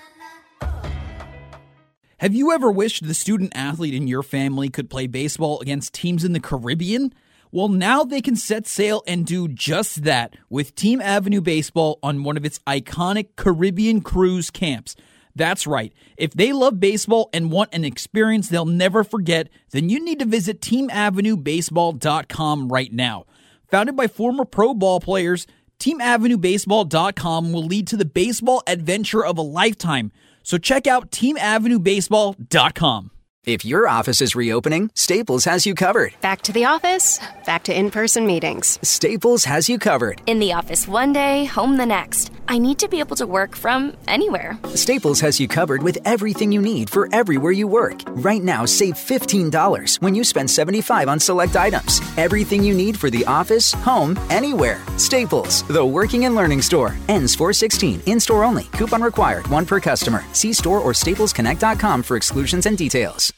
Have you ever wished the student athlete in your family could play baseball against teams in the Caribbean? Well, now they can set sail and do just that with Team Avenue Baseball on one of its iconic Caribbean cruise camps. That's right. If they love baseball and want an experience they'll never forget, then you need to visit teamavenuebaseball.com right now. Founded by former pro ball players, teamavenuebaseball.com will lead to the baseball adventure of a lifetime. So check out teamavenuebaseball.com. If your office is reopening, Staples has you covered. Back to the office, back to in person meetings. Staples has you covered. In the office one day, home the next. I need to be able to work from anywhere. Staples has you covered with everything you need for everywhere you work. Right now, save $15 when you spend 75 on select items. Everything you need for the office, home, anywhere. Staples, the working and learning store. Ends 416. In store only. Coupon required. One per customer. See store or staplesconnect.com for exclusions and details.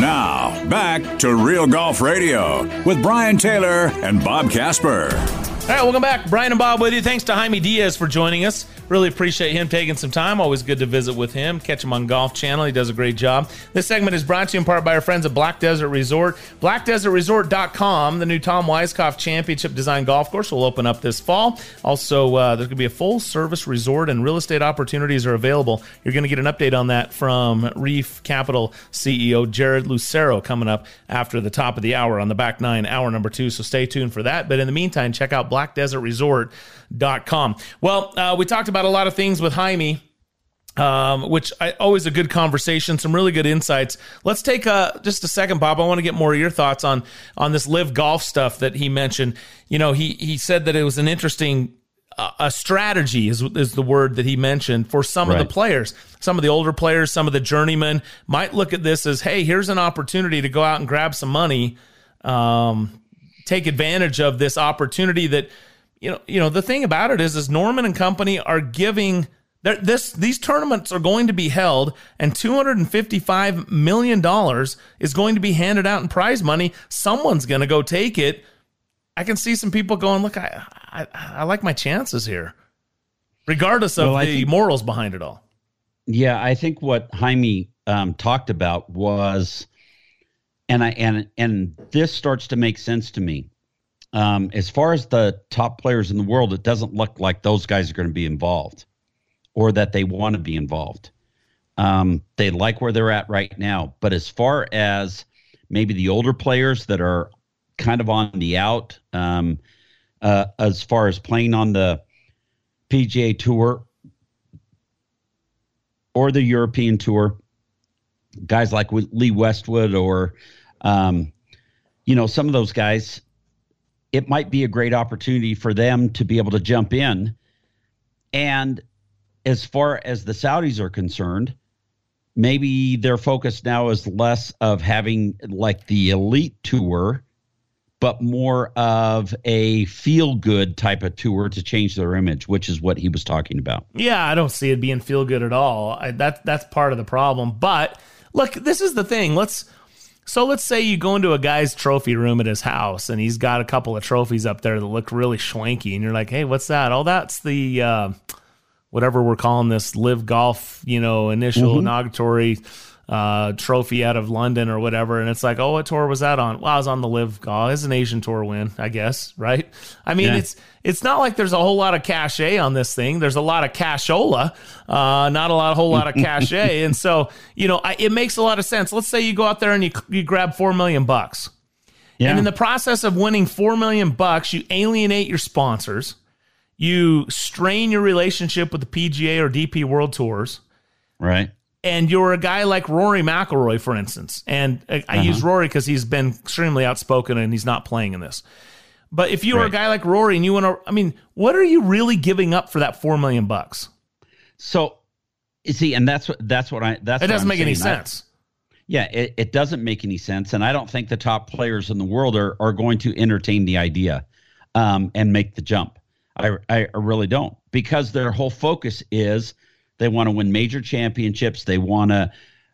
Now, back to Real Golf Radio with Brian Taylor and Bob Casper. All right, welcome back. Brian and Bob with you. Thanks to Jaime Diaz for joining us. Really appreciate him taking some time. Always good to visit with him. Catch him on Golf Channel. He does a great job. This segment is brought to you in part by our friends at Black Desert Resort. BlackDesertResort.com, the new Tom Weiskopf Championship Design Golf Course, will open up this fall. Also, uh, there's going to be a full service resort and real estate opportunities are available. You're going to get an update on that from Reef Capital CEO Jared Lucero coming up after the top of the hour on the back nine, hour number two. So stay tuned for that. But in the meantime, check out BlackDesertResort.com. Well, uh, we talked about a lot of things with Jaime. Um, which I always a good conversation, some really good insights. Let's take a, just a second, Bob. I want to get more of your thoughts on on this LIV Golf stuff that he mentioned. You know, he he said that it was an interesting uh, a strategy is is the word that he mentioned for some Right. of the players. Some of the older players, some of the journeymen might look at this as, hey, here's an opportunity to go out and grab some money, um, take advantage of this opportunity that you know you know the thing about it is is Norman and company are giving this these tournaments are going to be held and 255 million dollars is going to be handed out in prize money. Someone's going to go take it. I can see some people going look I I, I like my chances here regardless of Well, the think- morals behind it all. Yeah, I think what Jaime um, talked about was, and I and and this starts to make sense to me. Um, as far as the top players in the world, it doesn't look like those guys are going to be involved, or that they want to be involved. Um, they like where they're at right now, but as far as maybe the older players that are kind of on the out, um, uh, as far as playing on the PGA Tour or the European Tour, guys like Lee Westwood or, um, you know, some of those guys, it might be a great opportunity for them to be able to jump in. And as far as the Saudis are concerned, maybe their focus now is less of having like the elite tour, but more of a feel good type of tour to change their image, which is what he was talking about. Yeah, I don't see it being feel good at all. I, that that's part of the problem. But look, this is the thing. Let's so let's say you go into a guy's trophy room at his house and he's got a couple of trophies up there that look really schwanky, and you're like, hey, what's that? Oh, that's the uh, whatever we're calling this LIV Golf, you know, initial Mhm. inauguratory uh, trophy out of London or whatever, and it's like, oh, what tour was that on? Well, I was on the LIV Golf. It's an Asian tour win, I guess, right? I mean, Yeah. it's it's not like there's a whole lot of cachet on this thing. There's a lot of cashola, uh, not a lot, a whole lot of cachet, and so you know, I, it makes a lot of sense. Let's say you go out there and you you grab four million bucks. And in the process of winning four million bucks, you alienate your sponsors, you strain your relationship with the PGA or DP World Tours, Right. And you're a guy like Rory McIlroy, for instance. And I, I Uh-huh. use Rory because he's been extremely outspoken and he's not playing in this. But if you were a guy like Rory and you want to, I mean, what are you really giving up for that four million bucks? So, you see, and that's what that's what I that's It doesn't I'm make any saying. I- sense. yeah, it, it doesn't make any sense, and I don't think the top players in the world are are going to entertain the idea um, and make the jump. I I really don't because their whole focus is they want to win major championships. They want to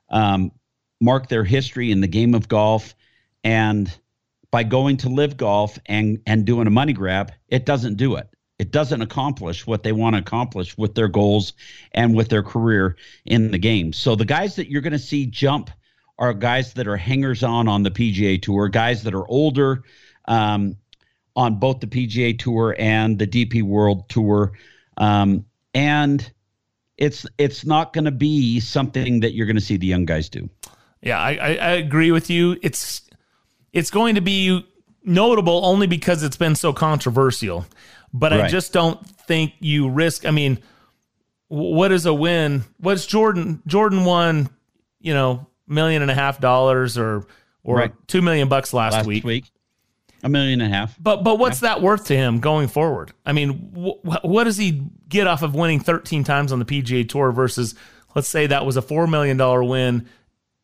um, mark their history in the game of golf, and by going to LIV Golf and and doing a money grab, it doesn't do it. It doesn't accomplish what they want to accomplish with their goals and with their career in the game. So the guys that you're going to see jump are guys that are hangers on on the PGA Tour, guys that are older um, on both the PGA Tour and the DP World Tour, um, and it's it's not going to be something that you're going to see the young guys do. Yeah, I, I, I agree with you. It's it's going to be notable only because it's been so controversial. But I just don't think you risk. I mean, what is a win? What's Jordan? Jordan won, you know, million and a half dollars or or Right. two million bucks last, Last week. week, a million and a half. But but what's that worth to him going forward? I mean, wh- what does he get off of winning 13 times on the PGA Tour versus let's say that was a 4 million dollar win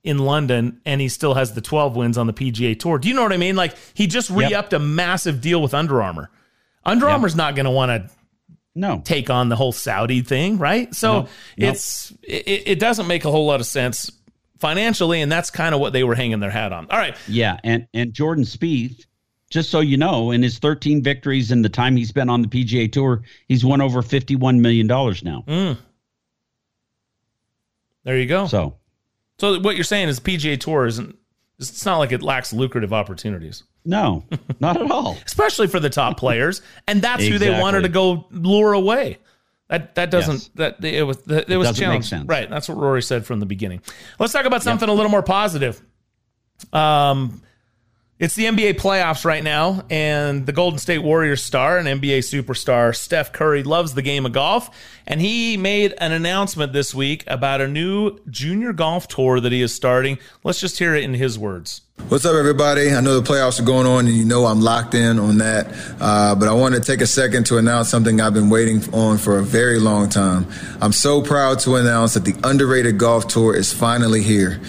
in London and he still has the 12 wins on the PGA Tour. Do you know what I mean? Like he just re-upped a massive deal with Under Armour. Under Armour's not going to want to no take on the whole Saudi thing, right? So No. It's it, it doesn't make a whole lot of sense financially and that's kind of what they were hanging their hat on. All right. Yeah, and and Jordan Spieth, just so you know, in his 13 victories in the time he's been on the PGA Tour, he's won over 51 million dollars now. Mm. There you go. So So what you're saying is PGA Tour isn't. It's not like it lacks lucrative opportunities. no, not at all. Especially for the top players, and that's who they wanted to go lure away. That that doesn't Yes. that it was it, was doesn't make sense. Right. That's what Rory said from the beginning. Let's talk about something a little more positive. Um, it's the NBA playoffs right now, and the Golden State Warriors star and NBA superstar Steph Curry loves the game of golf, and he made an announcement this week about a new junior golf tour that he is starting. Let's just hear it in his words. What's up, everybody? I know the playoffs are going on, and you know I'm locked in on that. Uh, but I want to take a second to announce something I've been waiting on for a very long time. I'm so proud to announce that the underrated golf tour is finally here.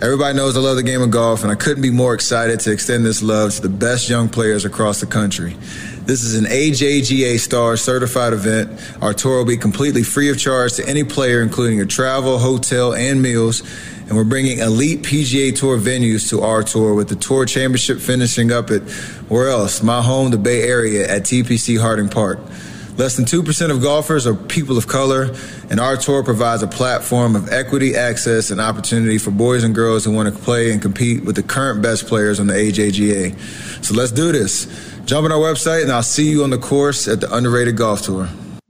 Everybody knows I love the game of golf, and I couldn't be more excited to extend this love to the best young players across the country. This is an AJGA Star certified event. Our tour will be completely free of charge to any player, including your travel, hotel, and meals. And we're bringing elite PGA Tour venues to our tour with the Tour Championship finishing up at, where else? My home, the Bay Area at TPC Harding Park. Less than 2% of golfers are people of color, and our tour provides a platform of equity, access, and opportunity for boys and girls who want to play and compete with the current best players on the AJGA. So let's do this. Jump on our website, and I'll see you on the course at the Underrated Golf Tour.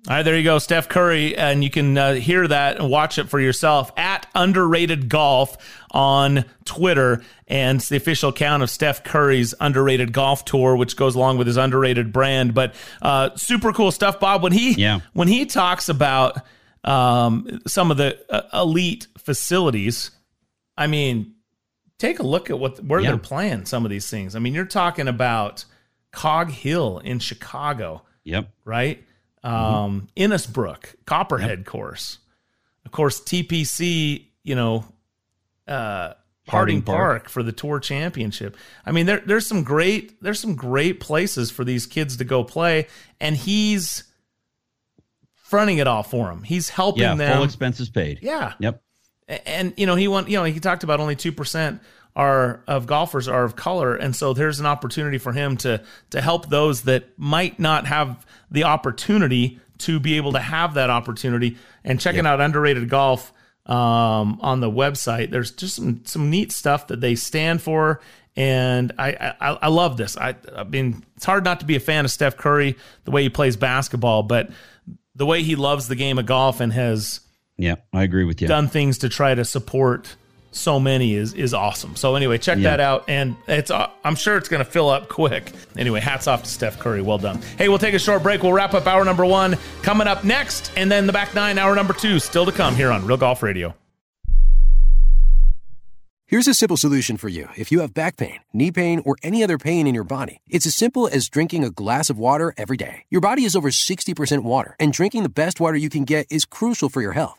All right, there you go, Steph Curry, and you can uh, hear that and watch it for yourself at Underrated Golf on Twitter, and it's the official account of Steph Curry's Underrated Golf Tour, which goes along with his underrated brand. But uh, super cool stuff, Bob. When he Yeah. when he talks about um, some of the uh, elite facilities, I mean, take a look at what where Yeah. they're playing some of these things. I mean, you're talking about Cog Hill in Chicago Yep. right? Um, Innisbrook, Copperhead course, of course, TPC, you know, uh, Harding Harding Park. Park for the Tour Championship. I mean, there, there's some great, there's some great places for these kids to go play, and he's fronting it all for them. He's helping Yeah. them. Full expenses paid. Yeah. Yep. And you know, he want you know, he talked about only two percent are of golfers are of color, and so there's an opportunity for him to to help those that might not have the opportunity to be able to have that opportunity. And checking out underrated golf um, on the website. There's just some some neat stuff that they stand for, and I I, I love this. I I mean, it's hard not to be a fan of Steph Curry the way he plays basketball, but the way he loves the game of golf and has yeah, I agree with you. Done things to try to support so many is is awesome. So anyway, check yeah. that out, and it's uh, I'm sure it's going to fill up quick. Anyway, hats off to Steph Curry. Well done. Hey, we'll take a short break. We'll wrap up hour number one coming up next, and then the back nine, hour number two, still to come here on Real Golf Radio. Here's a simple solution for you. If you have back pain, knee pain, or any other pain in your body, it's as simple as drinking a glass of water every day. Your body is over 60% water, and drinking the best water you can get is crucial for your health.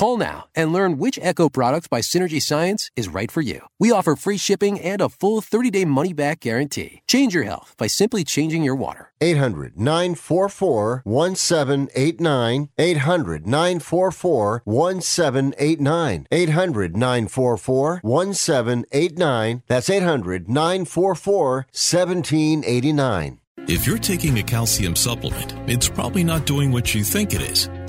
Call now and learn which Echo product by Synergy Science is right for you. We offer free shipping and a full 30 day money back guarantee. Change your health by simply changing your water. 800 944 1789. 800 944 1789. 800 944 1789. That's 800 944 1789. If you're taking a calcium supplement, it's probably not doing what you think it is.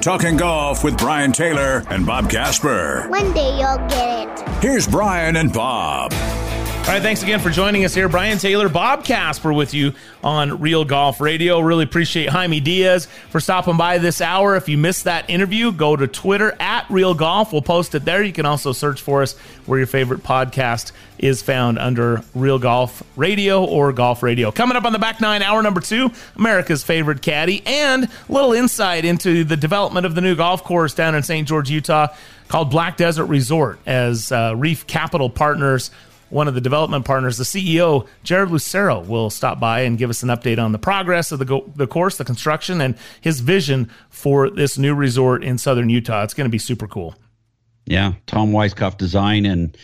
Talking golf with Brian Taylor and Bob Casper. One day you'll get it. Here's Brian and Bob. All right, thanks again for joining us here. Brian Taylor, Bob Casper with you on Real Golf Radio. Really appreciate Jaime Diaz for stopping by this hour. If you missed that interview, go to Twitter at Real Golf. We'll post it there. You can also search for us where your favorite podcast is found under Real Golf Radio or Golf Radio. Coming up on the back nine, hour number two, America's favorite caddy, and a little insight into the development of the new golf course down in St. George, Utah, called Black Desert Resort, as uh, Reef Capital Partners one of the development partners, the CEO, Jared Lucero, will stop by and give us an update on the progress of the, go- the course, the construction, and his vision for this new resort in southern Utah. It's going to be super cool. Yeah, Tom Weiskopf design, and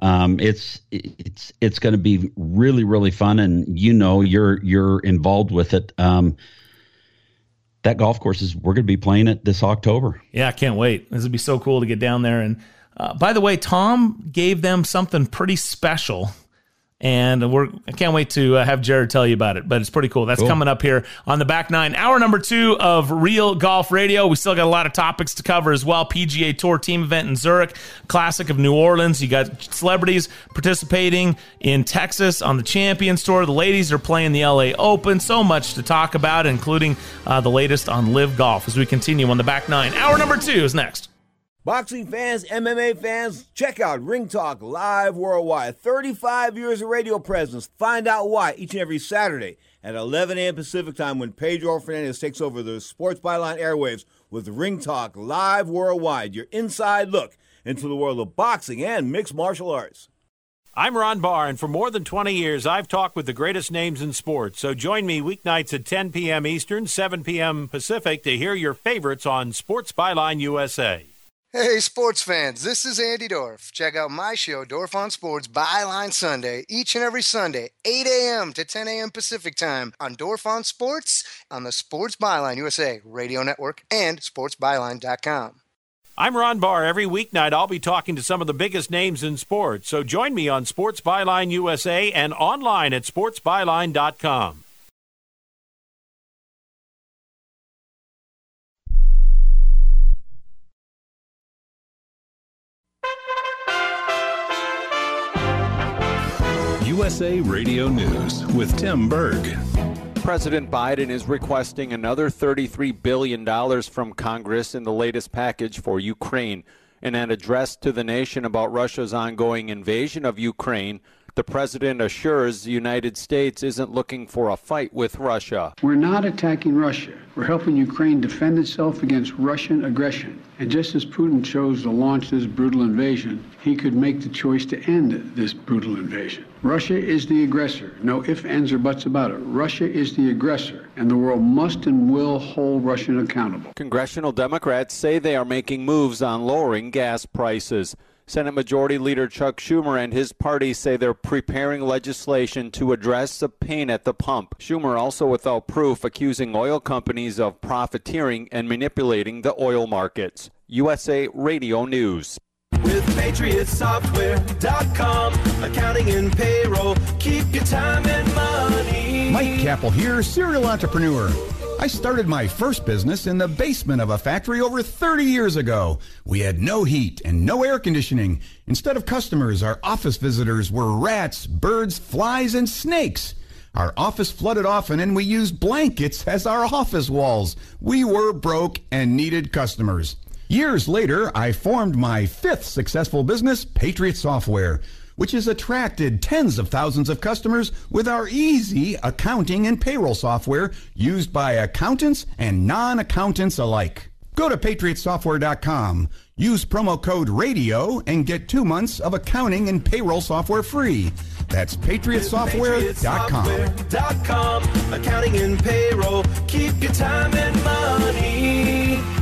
um, it's it's it's going to be really really fun. And you know, you're you're involved with it. Um, that golf course is we're going to be playing it this October. Yeah, I can't wait. This would be so cool to get down there and uh, by the way, Tom gave them something pretty special. and we're I can't wait to uh, have Jared tell you about it. But it's pretty cool. That's Cool. coming up here on the back nine, hour number two of Real Golf Radio. We still got a lot of topics to cover as well. PGA Tour team event in Zurich, Classic of New Orleans. You got celebrities participating in Texas on the Champions Tour. The ladies are playing the LA Open. So much to talk about, including uh, the latest on LIV Golf as we continue on the back nine. Hour number two is next. Boxing fans, MMA fans, check out Ring Talk Live Worldwide. 35 years of radio presence. Find out why each and every Saturday at 11 a.m. Pacific time when Pedro Fernandez takes over the Sports Byline airwaves with Ring Talk Live Worldwide. Your inside look into the world of boxing and mixed martial arts. I'm Ron Barr, and for more than 20 years, I've talked with the greatest names in sports. So join me weeknights at 10 p.m. Eastern, 7 p.m. Pacific to hear your favorites on Sports Byline USA. Hey, sports fans, this is Andy Dorf. Check out my show, Dorf on Sports Byline Sunday, each and every Sunday, 8 a.m. to 10 a.m. Pacific Time on Dorf on Sports on the Sports Byline USA Radio Network and sportsbyline.com. I'm Ron Barr. Every weeknight, I'll be talking to some of the biggest names in sports. So join me on Sports Byline USA and online at sportsbyline.com. USA Radio News with Tim Berg. President Biden is requesting another $33 billion from Congress in the latest package for Ukraine. In an address to the nation about Russia's ongoing invasion of Ukraine, the president assures the United States isn't looking for a fight with Russia. We're not attacking Russia. We're helping Ukraine defend itself against Russian aggression. And just as Putin chose to launch this brutal invasion, he could make the choice to end this brutal invasion. Russia is the aggressor. No ifs, ands, or buts about it. Russia is the aggressor, and the world must and will hold Russia accountable. Congressional Democrats say they are making moves on lowering gas prices. Senate Majority Leader Chuck Schumer and his party say they're preparing legislation to address the pain at the pump. Schumer also without proof accusing oil companies of profiteering and manipulating the oil markets. USA Radio News. With PatriotSoftware.com, accounting and payroll, keep your time and money. Mike Kappel here, serial entrepreneur. I started my first business in the basement of a factory over 30 years ago. We had no heat and no air conditioning. Instead of customers, our office visitors were rats, birds, flies, and snakes. Our office flooded often and we used blankets as our office walls. We were broke and needed customers. Years later, I formed my fifth successful business, Patriot Software, which has attracted tens of thousands of customers with our easy accounting and payroll software used by accountants and non accountants alike. Go to patriotsoftware.com, use promo code RADIO, and get two months of accounting and payroll software free. That's patriotsoftware.com. PatriotSoftware.com, accounting and payroll, keep your time and money.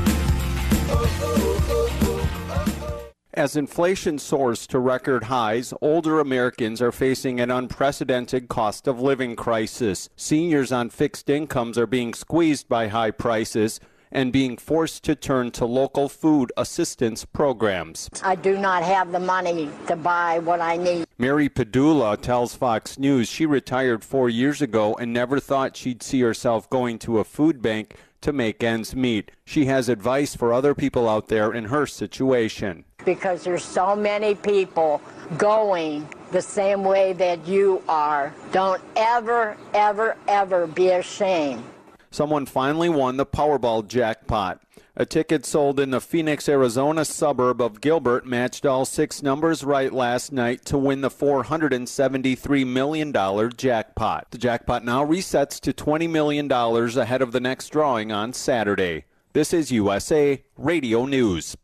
As inflation soars to record highs, older Americans are facing an unprecedented cost of living crisis. Seniors on fixed incomes are being squeezed by high prices and being forced to turn to local food assistance programs. I do not have the money to buy what I need. Mary Padula tells Fox News she retired four years ago and never thought she'd see herself going to a food bank to make ends meet. She has advice for other people out there in her situation. Because there's so many people going the same way that you are. Don't ever, ever, ever be ashamed. Someone finally won the Powerball jackpot. A ticket sold in the Phoenix, Arizona suburb of Gilbert matched all six numbers right last night to win the $473 million jackpot. The jackpot now resets to $20 million ahead of the next drawing on Saturday. This is USA Radio News.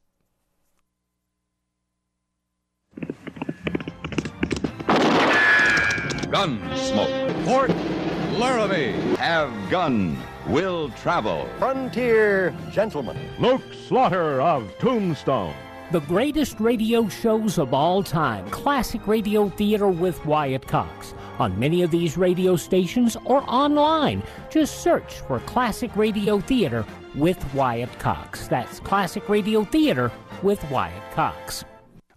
Gunsmoke. Fort Laramie. Have gun. Will travel. Frontier gentlemen. Luke Slaughter of Tombstone. The greatest radio shows of all time, Classic Radio Theater with Wyatt Cox. On many of these radio stations or online, just search for Classic Radio Theater with Wyatt Cox. That's Classic Radio Theater with Wyatt Cox.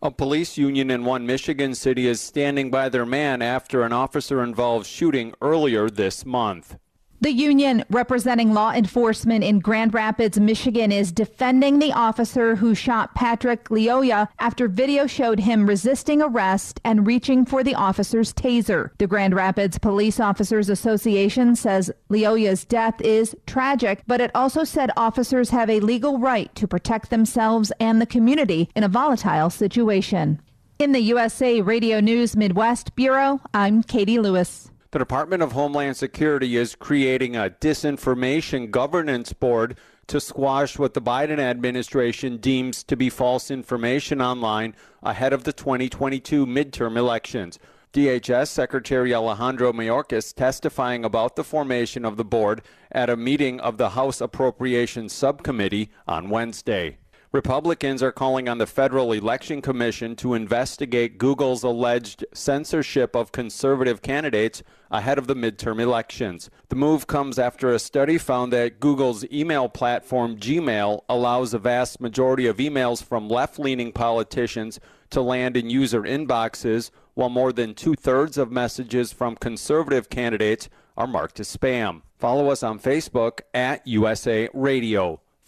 A police union in one Michigan city is standing by their man after an officer involved shooting earlier this month. The union representing law enforcement in Grand Rapids, Michigan is defending the officer who shot Patrick Lyoya after video showed him resisting arrest and reaching for the officer's taser. The Grand Rapids Police Officers Association says Lyoya's death is tragic, but it also said officers have a legal right to protect themselves and the community in a volatile situation. In the USA Radio News Midwest Bureau, I'm Katie Lewis. The Department of Homeland Security is creating a disinformation governance board to squash what the Biden administration deems to be false information online ahead of the 2022 midterm elections. DHS Secretary Alejandro Mayorkas testifying about the formation of the board at a meeting of the House Appropriations Subcommittee on Wednesday. Republicans are calling on the Federal Election Commission to investigate Google's alleged censorship of conservative candidates ahead of the midterm elections. The move comes after a study found that Google's email platform Gmail allows a vast majority of emails from left leaning politicians to land in user inboxes, while more than two thirds of messages from conservative candidates are marked as spam. Follow us on Facebook at USA Radio.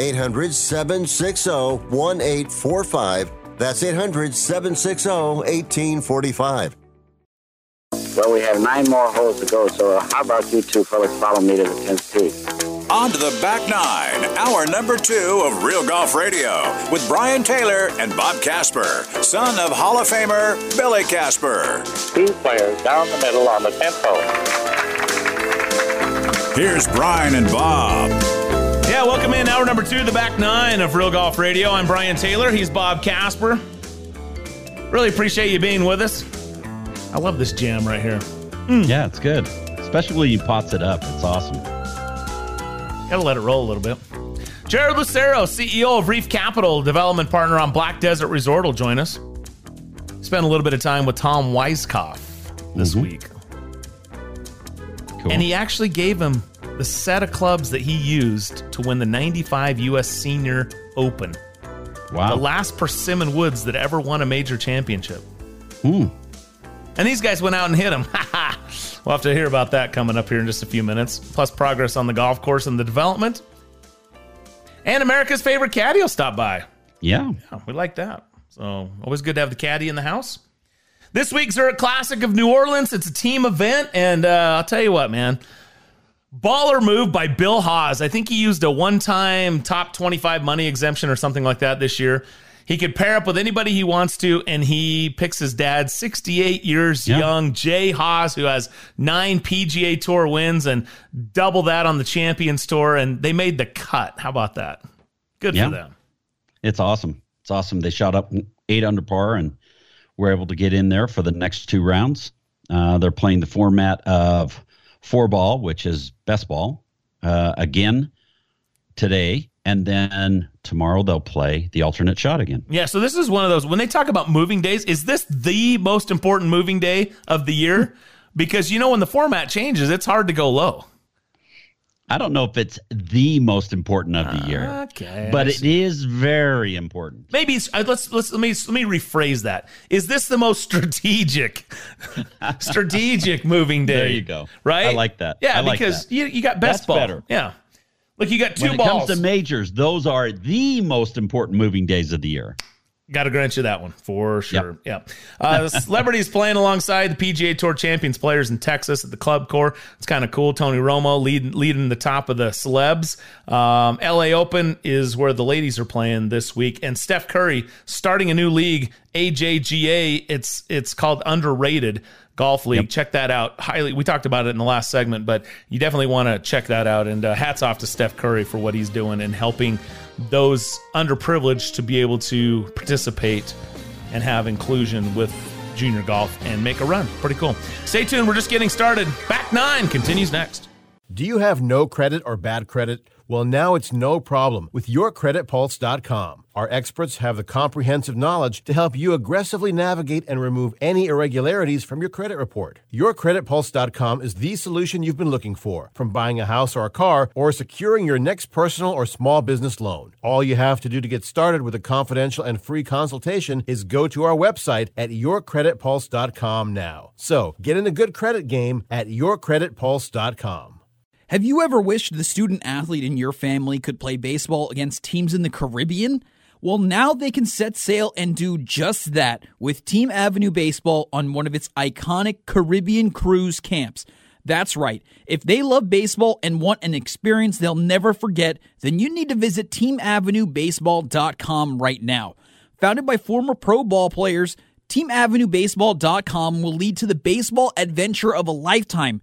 800 760 1845. That's 800 760 1845. Well, we have nine more holes to go, so how about you two fellas follow me to the 10th tee? On to the back nine, hour number two of Real Golf Radio with Brian Taylor and Bob Casper, son of Hall of Famer Billy Casper. Two players down the middle on the 10th hole. Here's Brian and Bob. Yeah, welcome in hour number two, the back nine of Real Golf Radio. I'm Brian Taylor. He's Bob Casper. Really appreciate you being with us. I love this jam right here. Mm. Yeah, it's good. Especially when you pots it up. It's awesome. Gotta let it roll a little bit. Jared Lucero, CEO of Reef Capital, development partner on Black Desert Resort, will join us. Spent a little bit of time with Tom Weiskopf this mm-hmm. week. Cool. And he actually gave him the set of clubs that he used to win the 95 U.S. Senior Open. Wow. The last Persimmon Woods that ever won a major championship. Hmm. And these guys went out and hit him. we'll have to hear about that coming up here in just a few minutes. Plus, progress on the golf course and the development. And America's favorite caddy will stop by. Yeah. Yeah, we like that. So, always good to have the caddy in the house. This week's Zurich Classic of New Orleans. It's a team event. And uh, I'll tell you what, man. Baller move by Bill Haas. I think he used a one time top 25 money exemption or something like that this year. He could pair up with anybody he wants to, and he picks his dad, 68 years Yeah. young, Jay Haas, who has nine PGA Tour wins and double that on the Champions Tour, and they made the cut. How about that? Good Yeah. for them. It's awesome. It's awesome. They shot up eight under par and were able to get in there for the next two rounds. Uh, they're playing the format of four ball, which is best ball, uh, again today. And then tomorrow they'll play the alternate shot again. Yeah, so this is one of those when they talk about moving days, is this the most important moving day of the year? Because you know when the format changes, it's hard to go low. I don't know if it's the most important of the year, Okay. but it is very important. Maybe uh, let's let's let me let me rephrase that. Is this the most strategic strategic moving day? There you go. Right? I like that. Yeah, I like because that. you you got best That's ball. better. Yeah. Look, you got two when it balls. comes to majors, those are the most important moving days of the year. Got to grant you that one for sure. Yep. Yeah. Uh, celebrities playing alongside the PGA Tour champions players in Texas at the ClubCorp. It's kind of cool. Tony Romo leading leading the top of the celebs. Um, LA Open is where the ladies are playing this week, and Steph Curry starting a new league, AJGA. It's it's called Underrated Golf League. Yep. Check that out. Highly, we talked about it in the last segment, but you definitely want to check that out. And uh, hats off to Steph Curry for what he's doing and helping those underprivileged to be able to participate and have inclusion with junior golf and make a run. Pretty cool. Stay tuned. We're just getting started. Back nine continues next. Do you have no credit or bad credit? Well, now it's no problem with yourcreditpulse.com. Our experts have the comprehensive knowledge to help you aggressively navigate and remove any irregularities from your credit report. Yourcreditpulse.com is the solution you've been looking for, from buying a house or a car or securing your next personal or small business loan. All you have to do to get started with a confidential and free consultation is go to our website at yourcreditpulse.com now. So, get in the good credit game at yourcreditpulse.com. Have you ever wished the student athlete in your family could play baseball against teams in the Caribbean? Well, now they can set sail and do just that with Team Avenue Baseball on one of its iconic Caribbean cruise camps. That's right. If they love baseball and want an experience they'll never forget, then you need to visit teamavenuebaseball.com right now. Founded by former pro ball players, teamavenuebaseball.com will lead to the baseball adventure of a lifetime.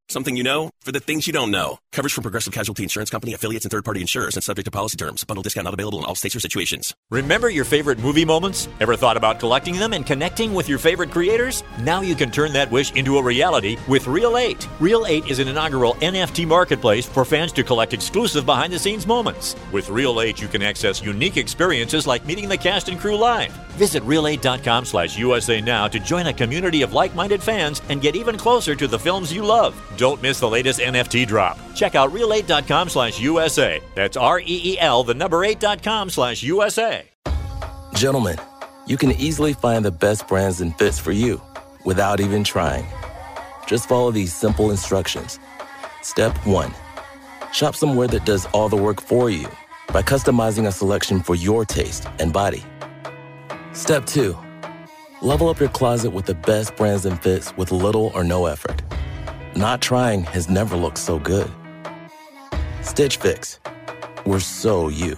Something you know for the things you don't know. Coverage from Progressive Casualty Insurance Company, affiliates, and third party insurers and subject to policy terms. Bundle discount not available in all states or situations. Remember your favorite movie moments? Ever thought about collecting them and connecting with your favorite creators? Now you can turn that wish into a reality with Reel 8. Reel 8 is an inaugural NFT marketplace for fans to collect exclusive behind the scenes moments. With Reel 8, you can access unique experiences like meeting the cast and crew live. Visit reel8.com slash USA now to join a community of like minded fans and get even closer to the films you love. Don't miss the latest NFT drop. Check out reel8.com slash USA. That's R E E L, the number 8.com slash USA. Gentlemen, you can easily find the best brands and fits for you without even trying. Just follow these simple instructions. Step one shop somewhere that does all the work for you by customizing a selection for your taste and body. Step two level up your closet with the best brands and fits with little or no effort. Not trying has never looked so good. Stitch Fix. We're so you.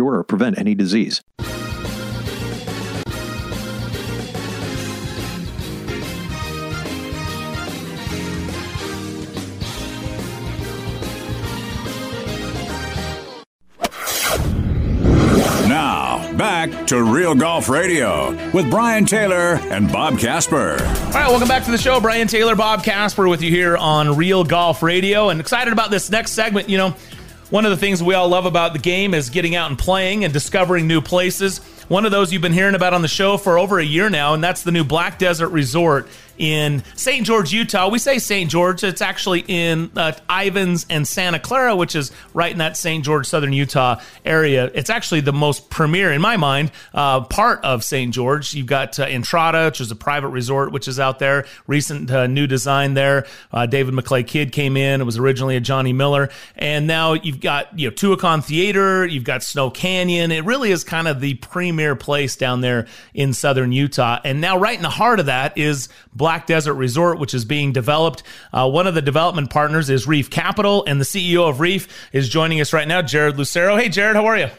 or prevent any disease. Now, back to Real Golf Radio with Brian Taylor and Bob Casper. All right, welcome back to the show. Brian Taylor, Bob Casper with you here on Real Golf Radio. And excited about this next segment. You know, one of the things we all love about the game is getting out and playing and discovering new places. One of those you've been hearing about on the show for over a year now, and that's the new Black Desert Resort in St. George, Utah. We say St. George, it's actually in uh, Ivins and Santa Clara, which is right in that St. George, southern Utah area. It's actually the most premier, in my mind, uh, part of St. George. You've got uh, Entrada, which is a private resort, which is out there. Recent uh, new design there. Uh, David McLay Kidd came in. It was originally a Johnny Miller, and now you've got you know Tuacahn Theater. You've got Snow Canyon. It really is kind of the premier place down there in southern Utah. And now, right in the heart of that is Black Desert Resort, which is being developed. Uh, one of the development partners is Reef Capital, and the CEO of Reef is joining us right now, Jared Lucero. Hey, Jared, how are you?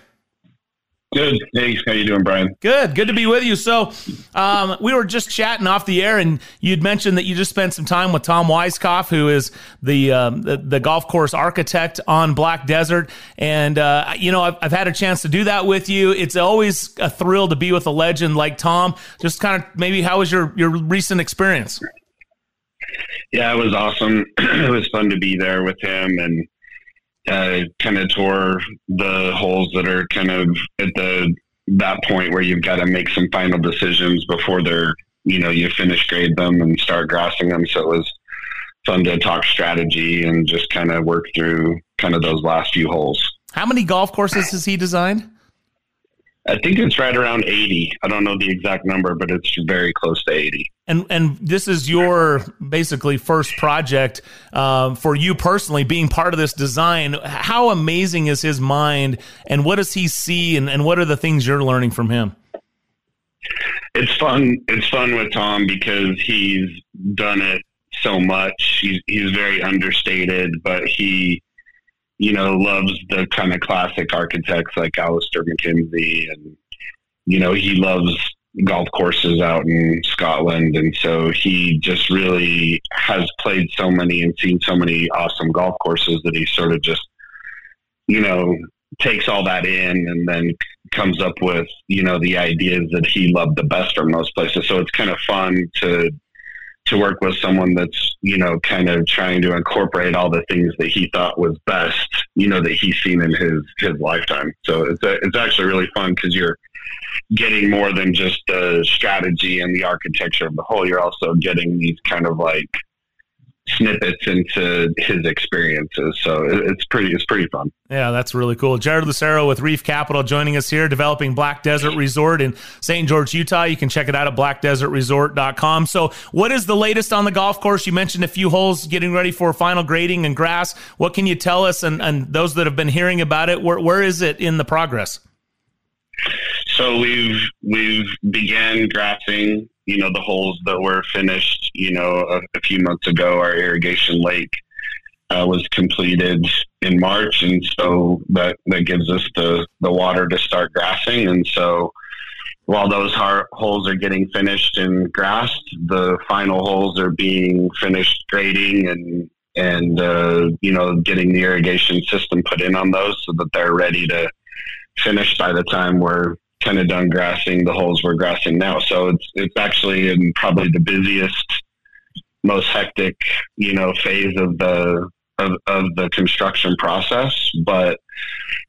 Good. Thanks. how you doing, Brian? Good. Good to be with you. So, um, we were just chatting off the air, and you'd mentioned that you just spent some time with Tom Weiskopf, who is the um, the, the, golf course architect on Black Desert. And uh, you know, I've, I've, had a chance to do that with you. It's always a thrill to be with a legend like Tom. Just kind of maybe how was your your recent experience? Yeah, it was awesome. it was fun to be there with him and uh, kind of tore the holes that are kind of at the that point where you've got to make some final decisions before they're you know you finish grade them and start grassing them. So it was fun to talk strategy and just kind of work through kind of those last few holes. How many golf courses has he designed? I think it's right around 80. I don't know the exact number, but it's very close to 80. And and this is your basically first project um, for you personally, being part of this design. How amazing is his mind, and what does he see, and, and what are the things you're learning from him? It's fun. It's fun with Tom because he's done it so much. He's he's very understated, but he you know, loves the kind of classic architects like Alister MacKenzie and, you know, he loves golf courses out in Scotland. And so he just really has played so many and seen so many awesome golf courses that he sort of just, you know, takes all that in and then comes up with, you know, the ideas that he loved the best from those places. So it's kind of fun to to work with someone that's you know kind of trying to incorporate all the things that he thought was best you know that he's seen in his his lifetime. So it's a, it's actually really fun because you're getting more than just the strategy and the architecture of the hole. You're also getting these kind of like snippets into his experiences. So it's pretty it's pretty fun. Yeah, that's really cool. Jared Lucero with Reef Capital joining us here, developing Black Desert Resort in St. George, Utah. You can check it out at blackdesertresort.com. So what is the latest on the golf course? You mentioned a few holes getting ready for final grading and grass. What can you tell us and, and those that have been hearing about it, where, where is it in the progress? So we've we've began grassing you know, the holes that were finished, you know, a, a few months ago, our irrigation lake uh, was completed in March. And so that, that gives us the, the water to start grassing. And so while those holes are getting finished and grassed, the final holes are being finished grading and, and, uh, you know, getting the irrigation system put in on those so that they're ready to finish by the time we're kind of done grassing the holes we're grassing now. So it's it's actually in probably the busiest, most hectic, you know, phase of the of, of the construction process. But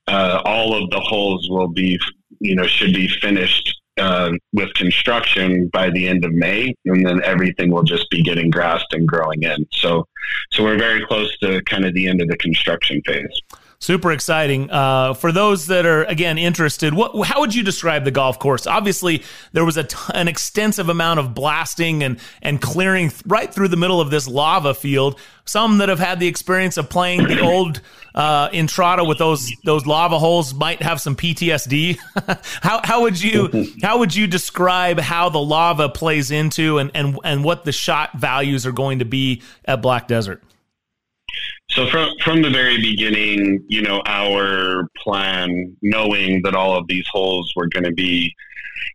uh, all of the holes will be, you know, should be finished uh, with construction by the end of May, and then everything will just be getting grassed and growing in. So, so we're very close to kind of the end of the construction phase super exciting. Uh, for those that are again interested, what how would you describe the golf course? Obviously, there was a t- an extensive amount of blasting and and clearing th- right through the middle of this lava field. Some that have had the experience of playing the old uh, Entrada with those those lava holes might have some PTSD. how how would you how would you describe how the lava plays into and and and what the shot values are going to be at Black Desert? So from from the very beginning, you know, our plan, knowing that all of these holes were going to be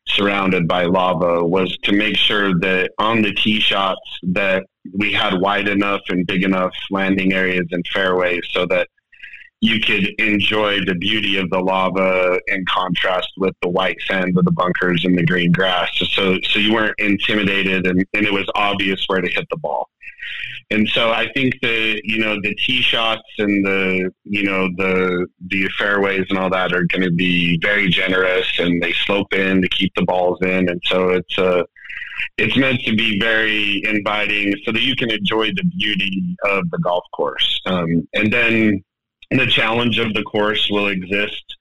surrounded by lava, was to make sure that on the tee shots that we had wide enough and big enough landing areas and fairways so that you could enjoy the beauty of the lava in contrast with the white sand of the bunkers and the green grass. So so you weren't intimidated and, and it was obvious where to hit the ball and so I think the you know the tee shots and the you know the the fairways and all that are going to be very generous and they slope in to keep the balls in, and so it's a uh, it's meant to be very inviting so that you can enjoy the beauty of the golf course. Um, and then the challenge of the course will exist,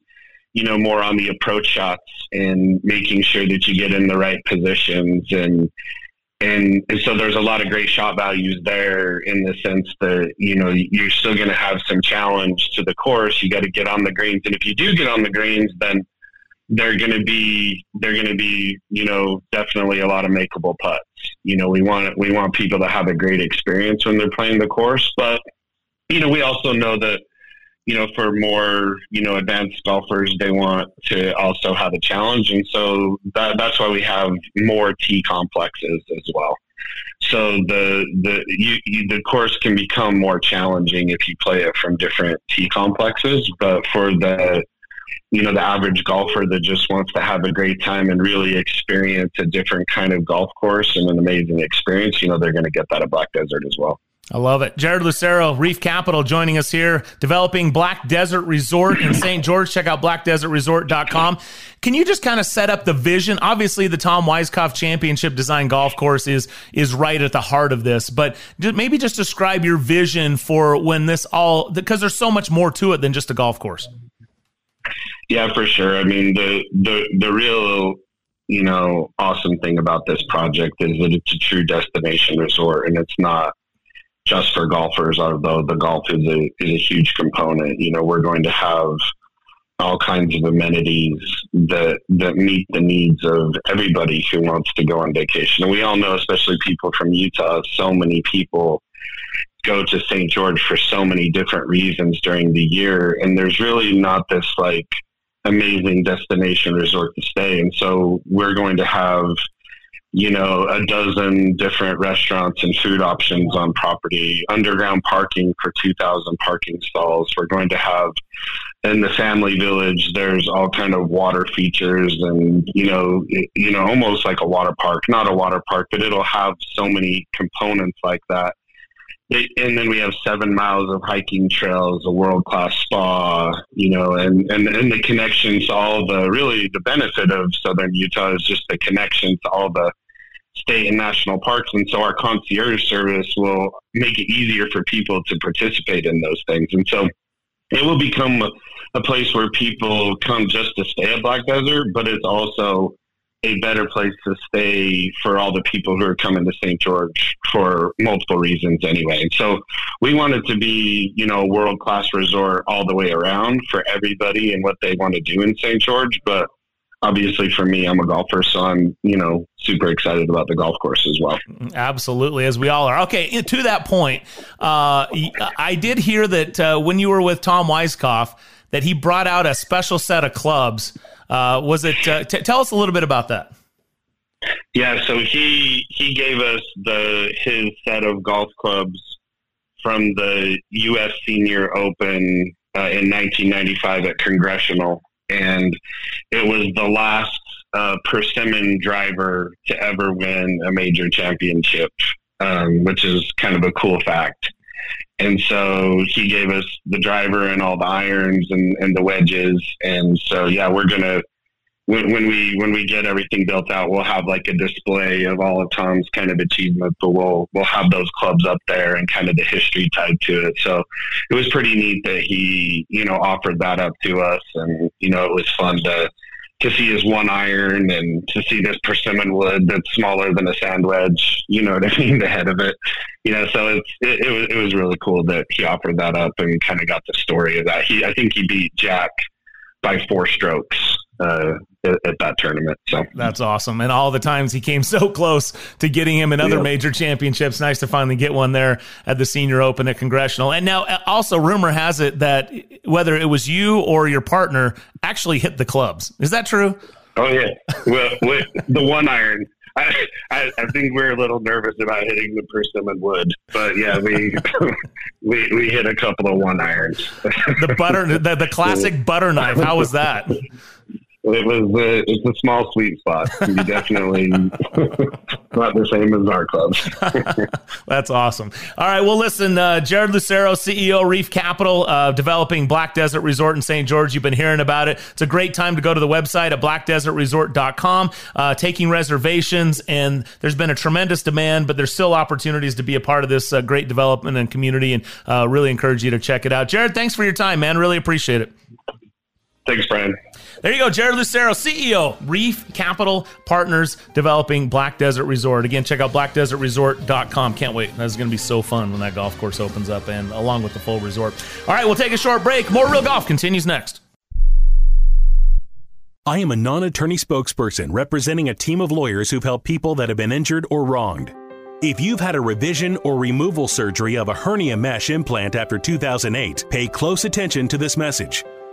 you know, more on the approach shots and making sure that you get in the right positions and and, and so there's a lot of great shot values there in the sense that you know you're still going to have some challenge to the course. You got to get on the greens. And if you do get on the greens then they're going to be they're going to be you know definitely a lot of makeable putts. You know we want we want people to have a great experience when they're playing the course. But you know we also know that you know, for more, you know, advanced golfers, they want to also have a challenge. And so that, that's why we have more tee complexes as well. So the the you, you, the course can become more challenging if you play it from different tee complexes. But for the you know the average golfer that just wants to have a great time and really experience a different kind of golf course and an amazing experience, you know they're going to get that at Black Desert as well. I love it. Jared Lucero, Reef Capital, joining us here, developing Black Desert Resort in St. George. Check out blackdesertresort.com. Can you just kind of set up the vision? Obviously, the Tom Weiskopf Championship Design Golf Course is is right at the heart of this, but maybe just describe your vision for when this all because there's so much more to it than just a golf course. Yeah, for sure. I mean, the the the real you know awesome thing about this project is that it's a true destination resort, and it's not just for golfers, although the golf is a, is a huge component. You know, we're going to have all kinds of amenities that that meet the needs of everybody who wants to go on vacation. And we all know, especially people from Utah, so many people go to St. George for so many different reasons during the year, and there's really not this like amazing destination resort to stay. And so we're going to have you know, a dozen different restaurants and food options on property, underground parking for 2,000 parking stalls. We're going to have in the family village, there's all kind of water features and, you know, you know, almost like a water park, not a water park, but it'll have so many components like that. And then we have seven miles of hiking trails, a world class spa, you know, and, and, and the connections to all the really the benefit of southern Utah is just the connection to all the state and national parks. And so our concierge service will make it easier for people to participate in those things. And so it will become a, a place where people come just to stay at Black Desert, but it's also a better place to stay for all the people who are coming to St. George for multiple reasons anyway. And so we wanted to be, you know, a world class resort all the way around for everybody and what they want to do in St. George. But obviously for me, I'm a golfer, so I'm, you know, super excited about the golf course as well. Absolutely, as we all are. Okay, to that point, uh, I did hear that uh, when you were with Tom Weiskopf, that he brought out a special set of clubs uh, was it? Uh, t- tell us a little bit about that. Yeah, so he he gave us the his set of golf clubs from the U.S. Senior Open uh, in 1995 at Congressional, and it was the last uh, persimmon driver to ever win a major championship, um, which is kind of a cool fact. And so he gave us the driver and all the irons and, and the wedges. And so, yeah, we're going to, when, when we, when we get everything built out, we'll have like a display of all of Tom's kind of achievements, but we'll, we'll have those clubs up there and kind of the history tied to it. So it was pretty neat that he, you know, offered that up to us. And, you know, it was fun to, to see his one iron and to see this persimmon wood that's smaller than a sand wedge, you know what I mean, the head of it, you know, so it's, it, it was, it was really cool that he offered that up and kind of got the story of that. He, I think he beat Jack by four strokes, uh, at, at, that tournament. So that's awesome. And all the times he came so close to getting him in other major championships. Nice to finally get one there at the Senior Open at Congressional. And now, uh, also, rumor has it that whether it was you or your partner actually hit the clubs. Is that true? Oh yeah, well, with the one iron. I, I, I, think we're a little nervous about hitting the persimmon wood, but yeah, we we we hit a couple of one irons. the butter, the, the classic butter knife. How was that? It was a, it's a small sweet spot. You definitely not the same as our clubs. That's awesome. All right. Well, listen, uh, Jared Lucero, CEO Reef Capital, uh, developing Black Desert Resort in St. George. You've been hearing about it. It's a great time to go to the website at blackdesertresort.com, uh, taking reservations. And there's been a tremendous demand, but there's still opportunities to be a part of this uh, great development and community. And uh, really encourage you to check it out. Jared, thanks for your time, man. Really appreciate it. Thanks, Brian. There you go, Jared Lucero, CEO, Reef Capital Partners, developing Black Desert Resort. Again, check out blackdesertresort.com. Can't wait. That's going to be so fun when that golf course opens up and along with the full resort. All right, we'll take a short break. More Real Golf continues next. I am a non attorney spokesperson representing a team of lawyers who've helped people that have been injured or wronged. If you've had a revision or removal surgery of a hernia mesh implant after 2008, pay close attention to this message.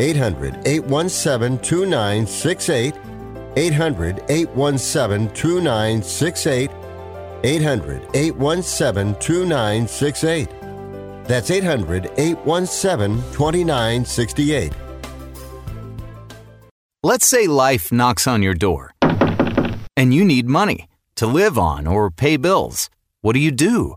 800 817 2968. 800 817 2968. 800 817 2968. That's 800 817 2968. Let's say life knocks on your door and you need money to live on or pay bills. What do you do?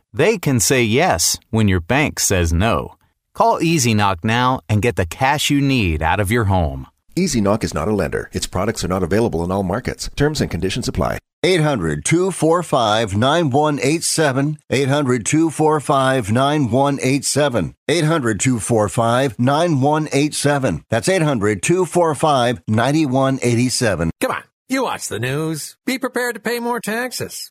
they can say yes when your bank says no. Call Easy Knock now and get the cash you need out of your home. Easy Knock is not a lender. Its products are not available in all markets. Terms and conditions apply. 800 245 9187. 800 245 9187. 800 245 9187. That's 800 245 9187. Come on. You watch the news. Be prepared to pay more taxes.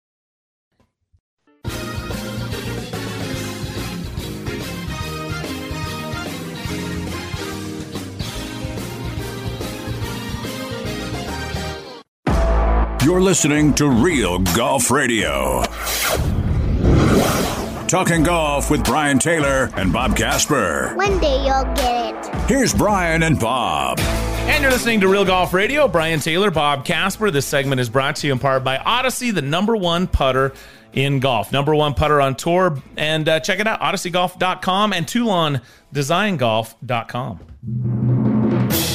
You're listening to Real Golf Radio. Talking golf with Brian Taylor and Bob Casper. One day you'll get it. Here's Brian and Bob. And you're listening to Real Golf Radio. Brian Taylor, Bob Casper. This segment is brought to you in part by Odyssey, the number one putter in golf. Number one putter on tour. And uh, check it out, odysseygolf.com and ToulonDesignGolf.com.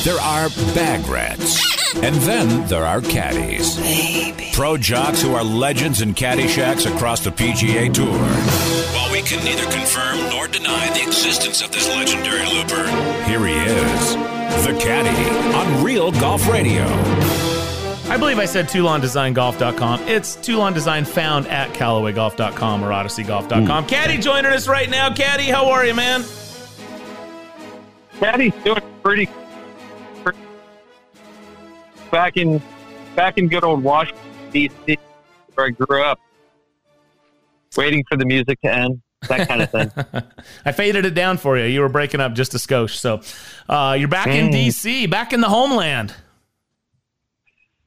There are bag rats. And then there are caddies. Pro jocks who are legends in caddy shacks across the PGA Tour. While we can neither confirm nor deny the existence of this legendary looper, here he is, the caddy on Real Golf Radio. I believe I said ToulonDesignGolf.com. It's Toulon Design found at CallawayGolf.com or OdysseyGolf.com. Hmm. Mm. Caddy joining us right now. Caddy, how are you, man? Caddy's doing pretty back in back in good old Washington D.C. where I grew up, waiting for the music to end, that kind of thing. I faded it down for you. You were breaking up just a skosh. So uh, you're back in Mm. D.C., back in the homeland.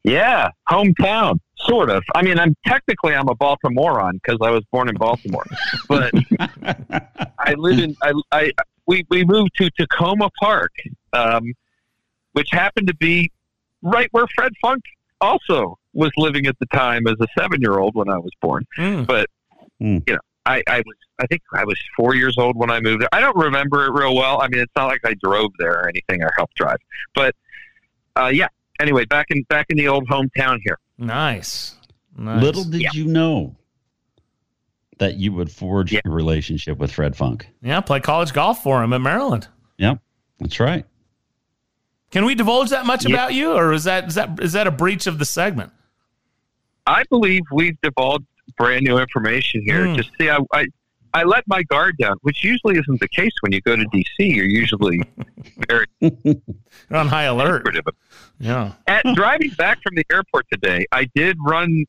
Yeah, hometown, sort of. I mean, I'm technically I'm a Baltimorean because I was born in Baltimore, but I live in I, I we we moved to Takoma Park, um, which happened to be right where Fred Funk also was living at the time as a seven year old when I was born. But you know, I, I was I think I was four years old when I moved there. I don't remember it real well. I mean, it's not like I drove there or anything or helped drive, but uh, yeah. Anyway, back in back in the old hometown here. Nice. Little did you know that you would forge a relationship with Fred Funk. Yeah, play college golf for him at Maryland. Yep, that's right. Can we divulge that much about you, or is that is that is that a breach of the segment? I believe we've divulged brand new information here. Hmm. Just see, I, I I let my guard down, which usually isn't the case when you go to DC. You're usually very You're on high alert. Yeah. At driving back from the airport today, I did run.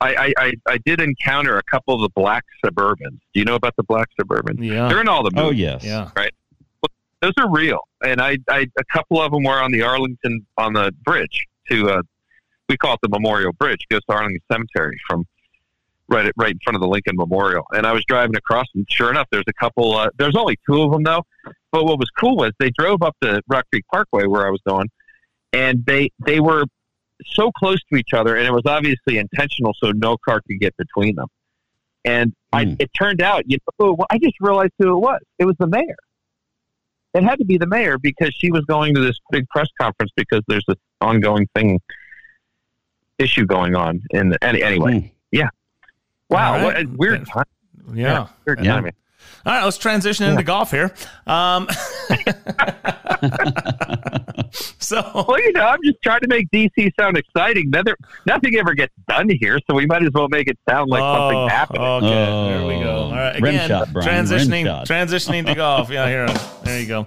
I, I, I, I did encounter a couple of the black Suburbans. Do you know about the black Suburbans? Yeah. they're in all the movies. Oh, yes. Yeah. right. Those are real, and I, I a couple of them were on the Arlington on the bridge to uh, we call it the Memorial Bridge. Goes to Arlington Cemetery from right at, right in front of the Lincoln Memorial. And I was driving across, and sure enough, there's a couple. Uh, there's only two of them though. But what was cool was they drove up the Rock Creek Parkway where I was going, and they they were so close to each other, and it was obviously intentional, so no car could get between them. And I, it turned out, you know, I just realized who it was. It was the mayor. It had to be the mayor because she was going to this big press conference because there's this ongoing thing issue going on. In the, any, anyway, hmm. yeah. Wow, All right. what a weird time. Yeah. weird Yeah. timing. All right, let's transition into golf here. Um, so, well, you know, I'm just trying to make DC sound exciting. Nothing, nothing ever gets done here, so we might as well make it sound like Oh, something's happening. Okay, there we go. All right, again, shot, Brian, transitioning, shot. transitioning to golf. Yeah, here, there you go.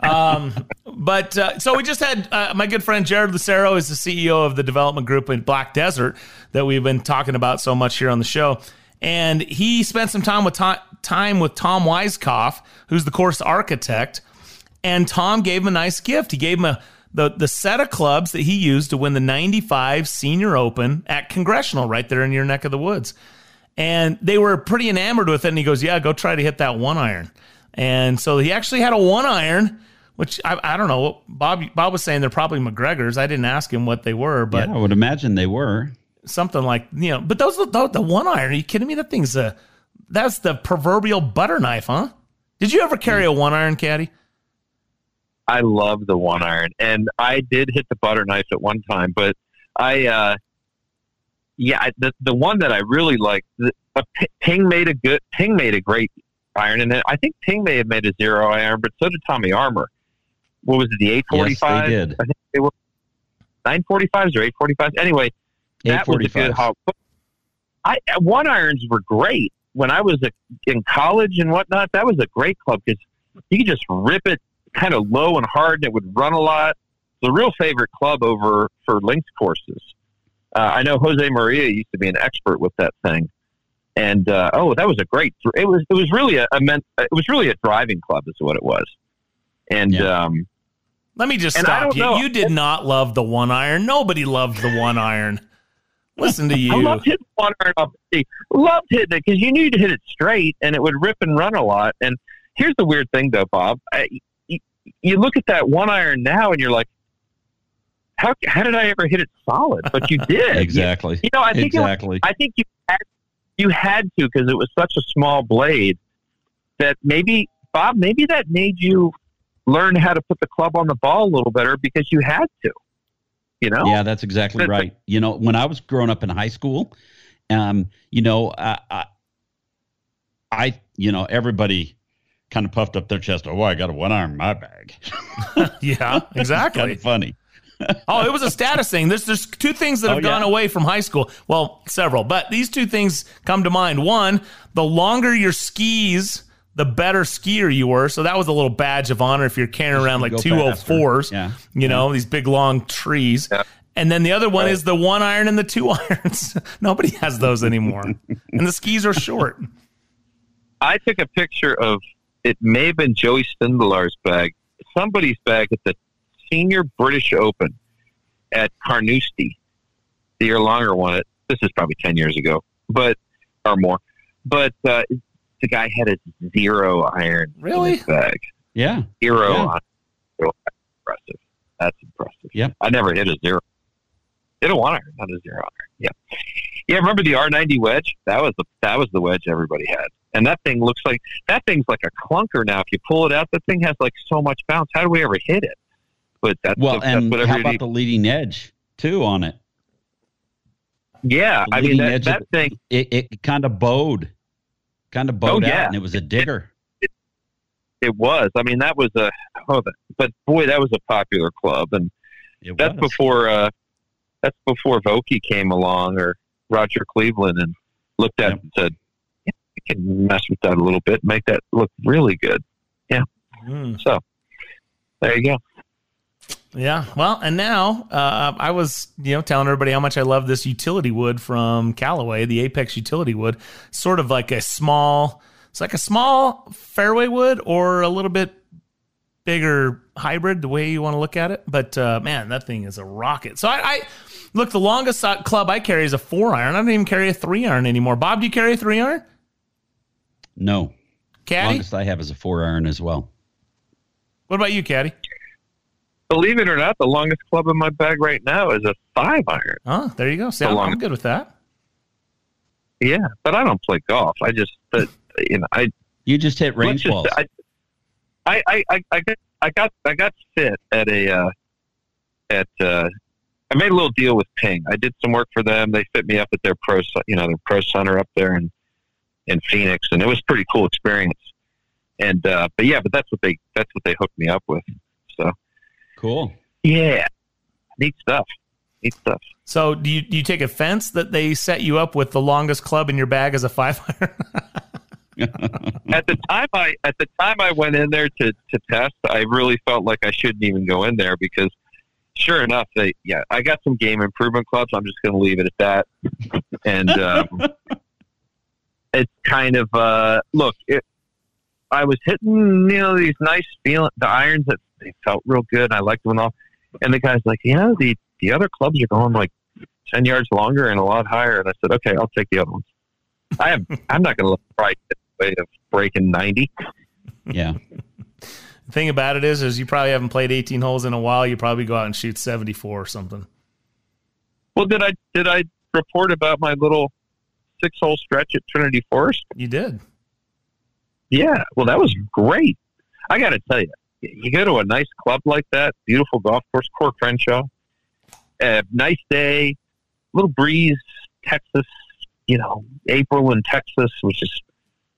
Um, but uh, so we just had uh, my good friend Jared Lucero is the CEO of the development group in Black Desert that we've been talking about so much here on the show, and he spent some time with Tom, time with Tom Weiskopf, who's the course architect, and Tom gave him a nice gift. He gave him a the the set of clubs that he used to win the 95 Senior Open at Congressional right there in your neck of the woods. And they were pretty enamored with it. And he goes, Yeah, go try to hit that one iron. And so he actually had a one iron, which I, I don't know. Bob Bob was saying they're probably MacGregor's. I didn't ask him what they were, but yeah, I would imagine they were. Something like, you know, but those the, the one iron, are you kidding me? That thing's a that's the proverbial butter knife, huh? Did you ever carry a one iron caddy? I love the one iron, and I did hit the butter knife at one time, but I, uh, yeah, I, the the one that I really liked, the, uh, Ping made a good, Ping made a great iron, and I think Ping may have made a zero iron, but so did Tommy Armour. What was it, the eight forty five? Yes, they did. I think they were nine forty fives or eight forty fives. Anyway, that was a good 845s. hog. I one irons were great when I was a, in college and whatnot. That was a great club because you could just rip it kind of low and hard, and it would run a lot. It's a real favorite club over for links courses. Uh, I know Jose Maria used to be an expert with that thing, and uh, oh, that was a great. It was it was really a, a meant, it was really a driving club, is what it was. And um, Let me just stop you. know. You did not love the one iron. Nobody loved the one iron. Listen to you. I loved hitting one iron off the tee. Loved hitting it because you knew to hit it straight, and it would rip and run a lot. And here's the weird thing, though, Bob. I, you, you look at that one iron now, and you're like, how how did I ever hit it solid? But you did. Exactly. You, you know, I think it was- Exactly. I think you had, you had to because it was such a small blade that maybe Bob, maybe that made you learn how to put the club on the ball a little better because you had to. You know? Yeah, that's exactly right. You know, when I was growing up in high school, um, you know, I, I, I you know, everybody kind of puffed up their chest. Oh, I got a one arm in my bag. yeah, exactly. kind of funny. oh, it was a status thing. There's there's two things that Oh, have gone yeah. away from high school. Well, several, but these two things come to mind. One, the longer your skis, the better skier you were. So that was a little badge of honor if you're carrying around like go 204s. Yeah. You know, these big long trees. And then the other one is the one iron and the two irons. Nobody has those anymore. and the skis are short. I took a picture of it may have been Joey Sindelar's bag, somebody's bag at the Senior British Open at Carnoustie, the year longer one. This is probably ten years ago, but or more. But uh, the guy had a zero iron Really? in his bag. Yeah. Zero Yeah. iron. That's impressive. That's impressive. Yep. I never hit a zero. Hit a one iron, not a zero iron. Yeah. Yeah, remember the R ninety wedge? That was the that was the wedge everybody had. And that thing looks like that thing's like a clunker now. If you pull it out, that thing has like so much bounce. How do we ever hit it? But that's Well, that's and whatever how about need. the leading edge too on it? Yeah, The I mean that, edge that of- thing. It, it kind of bowed. Kind of bowed Oh, out, and it was a digger. It was. I mean, that was a. Oh, but boy, that was a popular club, and It that's was. before. uh That's before Vokey came along or Roger Cleveland and looked at it and said, "Yeah, we can mess with that a little bit, make that look really good." Yeah. Mm. So there you go. Yeah. Well, and now uh, I was, you know, telling everybody how much I love this utility wood from Callaway, the Apex utility wood. Sort of like a small, it's like a small fairway wood or a little bit bigger hybrid, the way you want to look at it. But uh, man, that thing is a rocket. So I, I look, the longest uh, club I carry is a four iron. I don't even carry a three iron anymore. Bob, do you carry a three iron? No. Caddy? Longest I have is a four iron as well. What about you, Caddy? Believe it or not, the longest club in my bag right now is a five iron. Oh, there you go. See, The I'm, long- I'm good with that. Yeah, but I don't play golf. I just, but you know, I You just hit range just- balls. I, I, I, I, I got, I got, I got fit at a, uh, at, uh, I made a little deal with Ping. I did some work for them. They fit me up at their pro, you know, their pro center up there in, in Phoenix, and it was a pretty cool experience. And, uh, but yeah, but that's what they, that's what they hooked me up with. So cool. yeah, neat stuff. Neat stuff. So do you do you take offense that they set you up with the longest club in your bag as a five iron? at the time I at the time I went in there to to test, I really felt like I shouldn't even go in there because sure enough, they yeah, I got some game improvement clubs. I'm just going to leave it at that. And um, it's kind of uh, look, it, I was hitting you know these nice feeling the irons that they felt real good. I liked them all, and the guy's like, yeah, the the other clubs are going like ten yards longer and a lot higher. And I said, okay, I'll take the other ones. I have. I'm not going to let the price get in the way of breaking ninety. Yeah. The thing about it is, is you probably haven't played 18 holes in a while. You probably go out and shoot 74 or something. Well, did I did I report about my little six hole stretch at Trinity Forest? You did. Yeah. Well, that was great. I got to tell you, you go to a nice club like that, beautiful golf course, Coore Crenshaw, uh, nice day, little breeze, Texas. You know, April in Texas, which is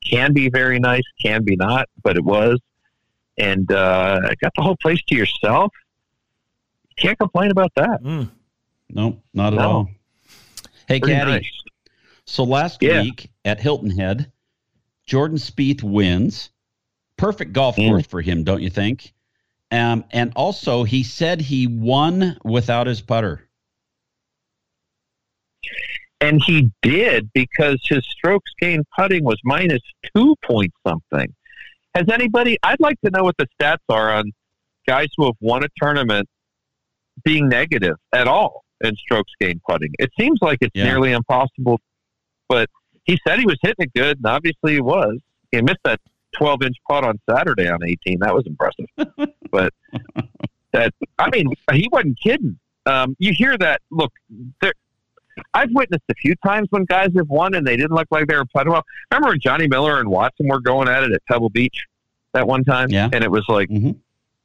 can be very nice, can be not, but it was. And uh, got the whole place to yourself. You can't complain about that. Nope, not at No. all. Hey, Pretty Caddy. nice. So last Yeah. week at Hilton Head, Jordan Spieth wins. Perfect golf course for him, don't you think? Um, and also, he said he won without his putter. And he did because his strokes gained putting was minus two point something. Has anybody, I'd like to know what the stats are on guys who have won a tournament being negative at all in strokes gained putting. It seems like it's Yeah. nearly impossible, but he said he was hitting it good, and obviously he was. He missed that 12 inch putt on Saturday on 18. That was impressive. but that, I mean, he wasn't kidding. Um, you hear that. Look, there, I've witnessed a few times when guys have won and they didn't look like they were putting well. Remember when Johnny Miller and Watson were going at it at Pebble Beach that one time? Yeah. And it was like,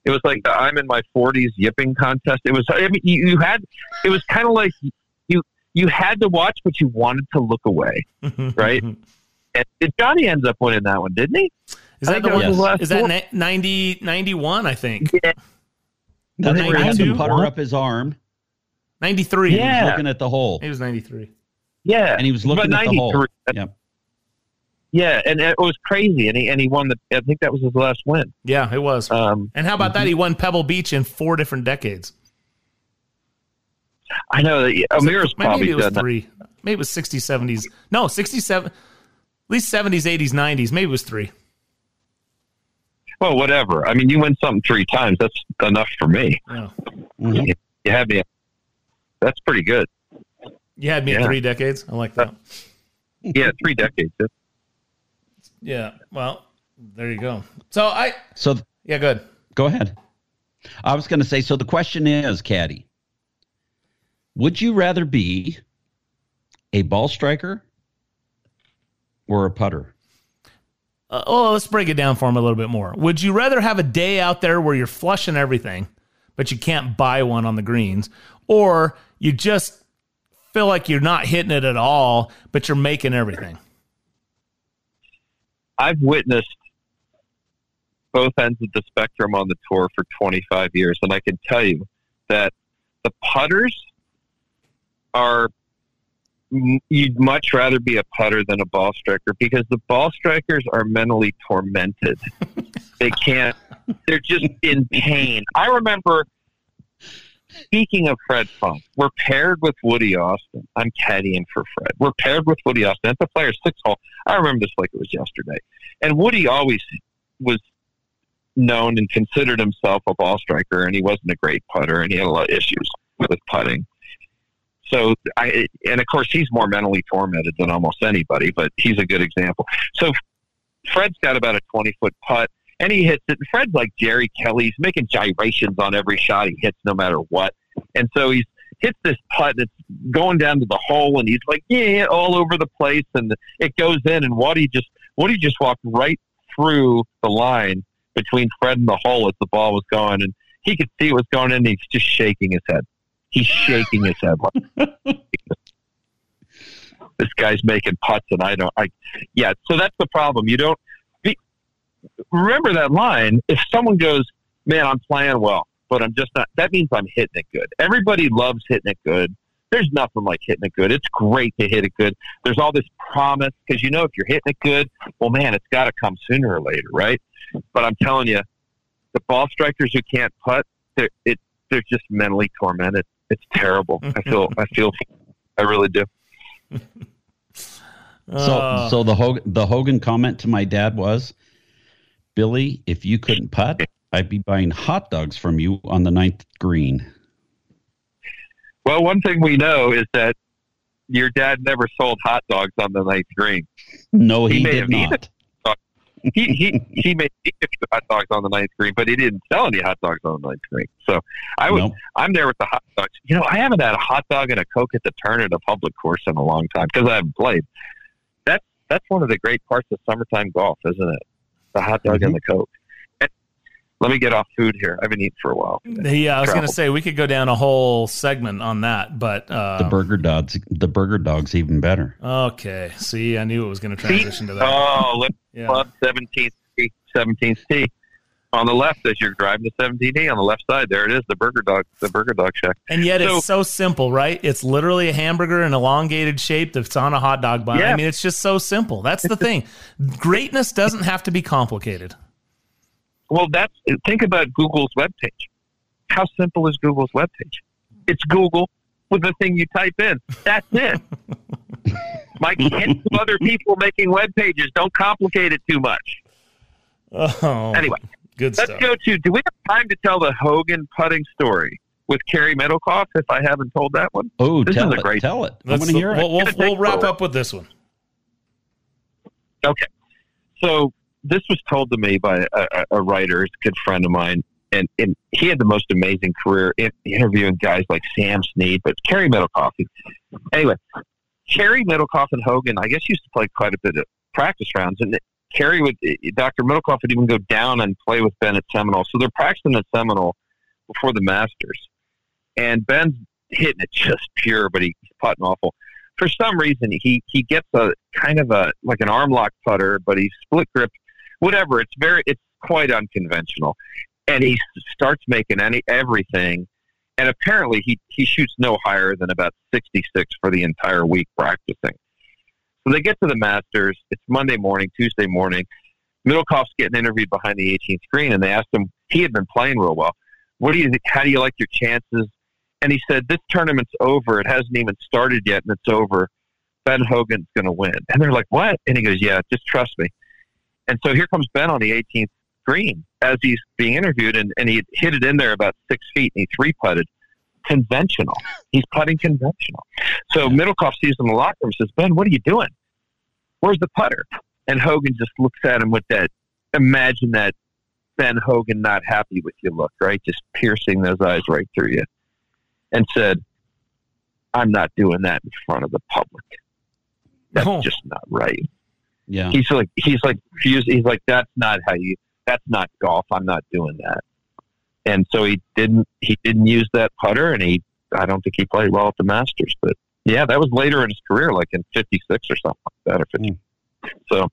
it was like the I'm in my 40s yipping contest. It was, I mean, you, you had, it was kind of like you, you had to watch, but you wanted to look away, right? And, and Johnny ends up winning that one, didn't he? Is that the one? his last Is that four. 90, 91, I think. Yeah. That's where he had the 92? putter up his arm. 93. He was Yeah. looking at the hole. He was 93. Yeah. And he was But looking at the hole. 93. Yep. Yeah. And it was crazy. And he, and he won the, I think that was his last win. Yeah, it was. Um, and how about that? He won Pebble Beach in four different decades. I know that Amir's Maybe probably it was done that. three. Maybe it was 60s, 70s. No, 67. At least 70s, 80s, 90s. Maybe it was three. Well, whatever. I mean, you win something three times. That's enough for me. Yeah. Mm-hmm. You, you have me. That's pretty good. You had me at Yeah. three decades. I like that. Yeah, three decades. Yeah. Well, there you go. So I. So yeah, good. Go ahead. I was going to say. So the question is, Caddy, would you rather be a ball striker or a putter? Uh, oh, let's break it down for him a little bit more. Would you rather have a day out there where you're flushing everything, but you can't buy one on the greens, or you just feel like you're not hitting it at all, but you're making everything? I've witnessed both ends of the spectrum on the tour for 25 years, and I can tell you that the putters are you'd much rather be a putter than a ball striker because the ball strikers are mentally tormented. they can't. They're just in pain. I remember. Speaking of Fred Funk, we're paired with Woody Austin. I'm caddying for Fred. We're paired with Woody Austin at the Players Six Hole. I remember this like it was yesterday. And Woody always was known and considered himself a ball striker, and he wasn't a great putter, and he had a lot of issues with putting. So I, and of course, he's more mentally tormented than almost anybody, but he's a good example. So Fred's got about a 20 foot putt and he hits it. And Fred's like Jerry Kelly. He's making gyrations on every shot he hits, no matter what. And so he's hits this putt that's going down to the hole, and he's like, yeah, all over the place, and it goes in. And Woody just Woody just walked right through the line between Fred and the hole as the ball was going, and he could see it was going in. And he's just shaking his head. He's shaking his head. like this guy's making putts, and I don't. I yeah. So that's the problem. You don't remember that line. If someone goes, "Man, I'm playing well, but I'm just not," that means I'm hitting it good. Everybody loves hitting it good. There's nothing like hitting it good. It's great to hit it good. There's all this promise because you know if you're hitting it good, well, man, it's got to come sooner or later, right? But I'm telling you, the ball strikers who can't putt, they're it, they're just mentally tormented. It's terrible. I feel, I feel, I really do. So, ah. so the Hogan, the Hogan comment to my dad was, Billy, if you couldn't putt, I'd be buying hot dogs from you on the ninth green. Well, one thing we know is that your dad never sold hot dogs on the ninth green. No, he, he did not. He he he made hot dogs on the ninth green, but he didn't sell any hot dogs on the ninth green. So I was nope. I'm there with the hot dogs. You know, I haven't had a hot dog and a coke at the turn at a public course in a long time because I haven't played. That's that's one of the great parts of summertime golf, isn't it? The hot dog mm-hmm. and the coke. Let me get off food here. I've been eating for a while. Yeah, I was going to say we could go down a whole segment on that, but uh, the burger dogs, the burger dogs, even better. Okay, see, I knew it was going to transition to that. Oh, let's yeah. club seventeenth tee, seventeenth tee on the left as you're driving to 17E on the left side. There it is, the burger dog, the burger dog shack. And yet so, it's so simple, right? It's literally a hamburger in elongated shape that's on a hot dog bun. Yeah. I mean, it's just so simple. That's the thing. Greatness doesn't have to be complicated. Well, that's think about Google's webpage. How simple is Google's webpage? It's Google with the thing you type in. That's it. My kids, other people making web pages, don't complicate it too much. Oh, anyway, good let's stuff. go to. Do we have time to tell the Hogan putting story with Cary Middlecoff? If I haven't told that one, oh, this tell is a it, great. Tell it. Let's, I want to hear we'll, it. We'll, we'll wrap up with this one. Okay, so this was told to me by a, a writer, a good friend of mine, and, and he had the most amazing career in, interviewing guys like Sam Snead, but Cary Middlecoff. Anyway, Cary Middlecoff and Hogan, I guess, used to play quite a bit of practice rounds, and Cary would, Dr. Middlecoff would even go down and play with Ben at Seminole. So they're practicing at Seminole before the Masters, and Ben's hitting it just pure, but he's putting awful. For some reason, he he gets a kind of a like an arm lock putter, but he's split grip, whatever. It's very, it's quite unconventional, and he starts making any everything. And apparently, he he shoots no higher than about sixty six for the entire week practicing. So they get to the Masters. It's Monday morning, Tuesday morning. Middlecoff's getting interviewed behind the 18th green, and they asked him. He had been playing real well. What do you? How do you like your chances? And he said, "This tournament's over. It hasn't even started yet, and it's over. Ben Hogan's going to win." And they're like, "What?" And he goes, "Yeah, just trust me." And so here comes Ben on the 18th green as he's being interviewed, and, and he hit it in there about six feet, and he three putted conventional. He's putting conventional. So Middlecoff sees him in the locker room and says, Ben, what are you doing? Where's the putter? And Hogan just looks at him with that, imagine that Ben Hogan not happy with you look, right? Just piercing those eyes right through you. And said, I'm not doing that in front of the public. That's oh. just not right. Yeah. He's like, he's like, he's like, that's not how you, that's not golf. I'm not doing that and so he didn't he didn't use that putter, and he I don't think he played well at the Masters, but yeah, that was later in his career, like in '56 or something like that, or 50. Mm. So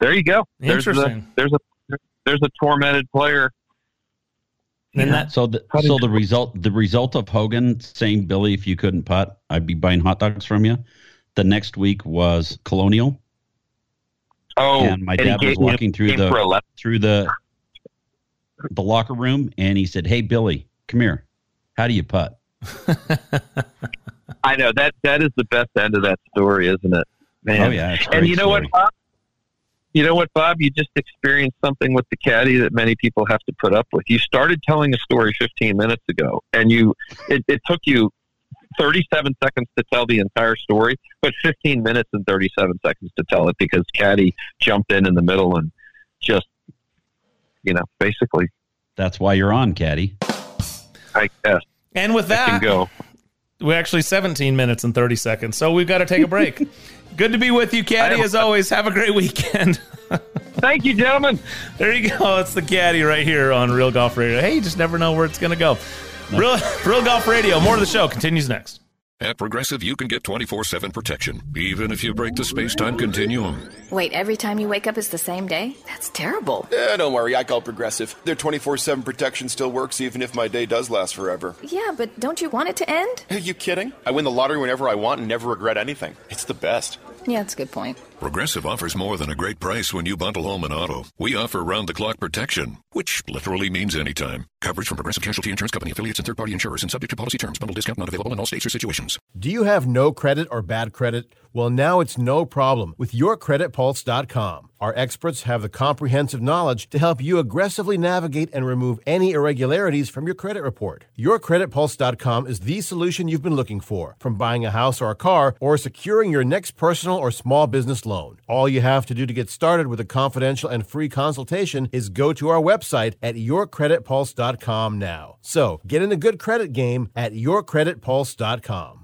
there you go. There's Interesting. a there's a there's a tormented player. And that So the so the result the result of Hogan saying Billy, if you couldn't putt, I'd be buying hot dogs from you. The next week was Colonial, Oh, and my dad was gave me a walking through the through the the locker room, and he said, "Hey Billy, come here. How do you putt?" I know that that is the best end of that story, isn't it? Man. Oh, yeah, and you know story. what, Bob? You know what, Bob? You just experienced something with the caddy that many people have to put up with. You started telling a story 15 minutes ago, and you it, it took you 37 seconds to tell the entire story, but 15 minutes and 37 seconds to tell it because caddy jumped in in the middle and just, you know, basically, That's why you're on, Caddy. I guess. And with I can that, go. we're actually 17 minutes and 30 seconds, so we've got to take a break. Good to be with you, Caddy. As always, have a great weekend. Thank you, gentlemen. There you go. It's the Caddy right here on Real Golf Radio. Hey, you just never know where it's going to go. Real, Real Golf Radio. More of the show continues next. At Progressive, you can get 24 7 protection, even if you break the space time continuum. Wait, every time you wake up is the same day? That's terrible. Eh, don't worry, I call Progressive. Their 24 7 protection still works even if my day does last forever. Yeah, but don't you want it to end? Are you kidding? I win the lottery whenever I want and never regret anything. It's the best. Yeah, that's a good point. Progressive offers more than a great price when you bundle home and auto. We offer round the clock protection, which literally means anytime. Coverage from Progressive Casualty Insurance Company affiliates and third party insurers and subject to policy terms. Bundle discount not available in all states or situations. Do you have no credit or bad credit? Well, now it's no problem with yourcreditpulse.com. Our experts have the comprehensive knowledge to help you aggressively navigate and remove any irregularities from your credit report. Yourcreditpulse.com is the solution you've been looking for, from buying a house or a car or securing your next personal or small business loan. All you have to do to get started with a confidential and free consultation is go to our website at yourcreditpulse.com now. So, get in the good credit game at yourcreditpulse.com.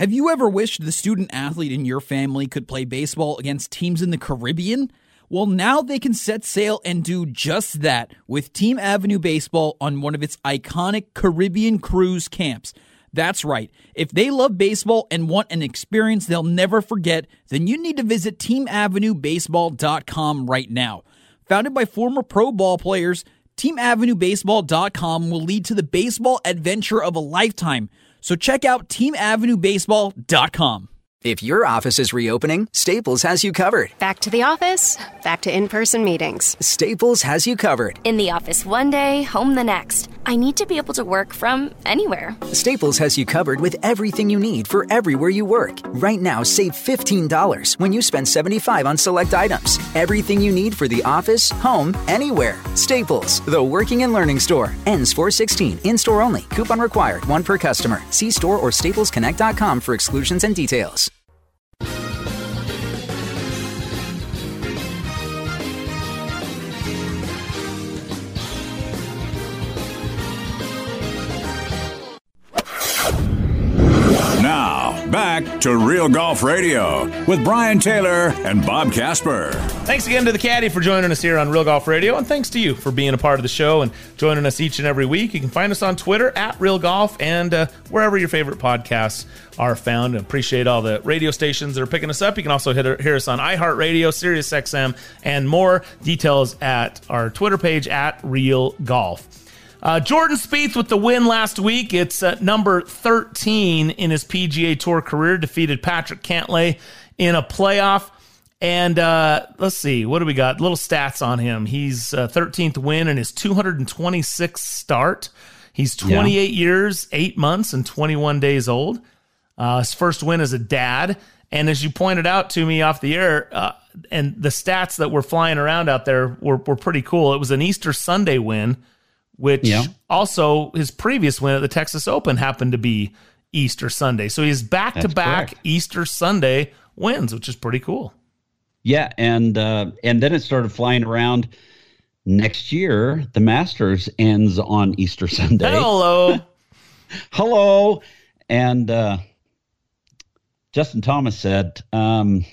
Have you ever wished the student athlete in your family could play baseball against teams in the Caribbean? Well, now they can set sail and do just that with Team Avenue Baseball on one of its iconic Caribbean cruise camps. That's right. If they love baseball and want an experience they'll never forget, then you need to visit teamavenuebaseball.com right now. Founded by former pro ball players, teamavenuebaseball.com will lead to the baseball adventure of a lifetime. So check out teamavenuebaseball.com. If your office is reopening, Staples has you covered. Back to the office, back to in person meetings. Staples has you covered. In the office one day, home the next. I need to be able to work from anywhere. Staples has you covered with everything you need for everywhere you work. Right now, save $15 when you spend 75 on select items. Everything you need for the office, home, anywhere. Staples, the working and learning store. Ends 416, in store only. Coupon required, one per customer. See store or staplesconnect.com for exclusions and details. Back to Real Golf Radio with Brian Taylor and Bob Casper. Thanks again to the caddy for joining us here on Real Golf Radio, and thanks to you for being a part of the show and joining us each and every week. You can find us on Twitter at Real Golf and uh, wherever your favorite podcasts are found. Appreciate all the radio stations that are picking us up. You can also hit, hear us on iHeartRadio, SiriusXM, and more. Details at our Twitter page at Real Golf. Uh, Jordan Spieth with the win last week. It's uh, number 13 in his PGA Tour career. Defeated Patrick Cantlay in a playoff. And uh, let's see, what do we got? Little stats on him. He's uh, 13th win in his 226th start. He's 28 years, eight months, and 21 days old. Uh, his first win as a dad. And as you pointed out to me off the air, uh, and the stats that were flying around out there were, were pretty cool. It was an Easter Sunday win, which Yeah. also his previous win at the Texas Open happened to be Easter Sunday. So he's back to back. Easter Sunday wins, which is pretty cool. Yeah, and uh, and then it started flying around. Next year, the Masters ends on Easter Sunday. Hello. Hello. And uh, Justin Thomas said, um,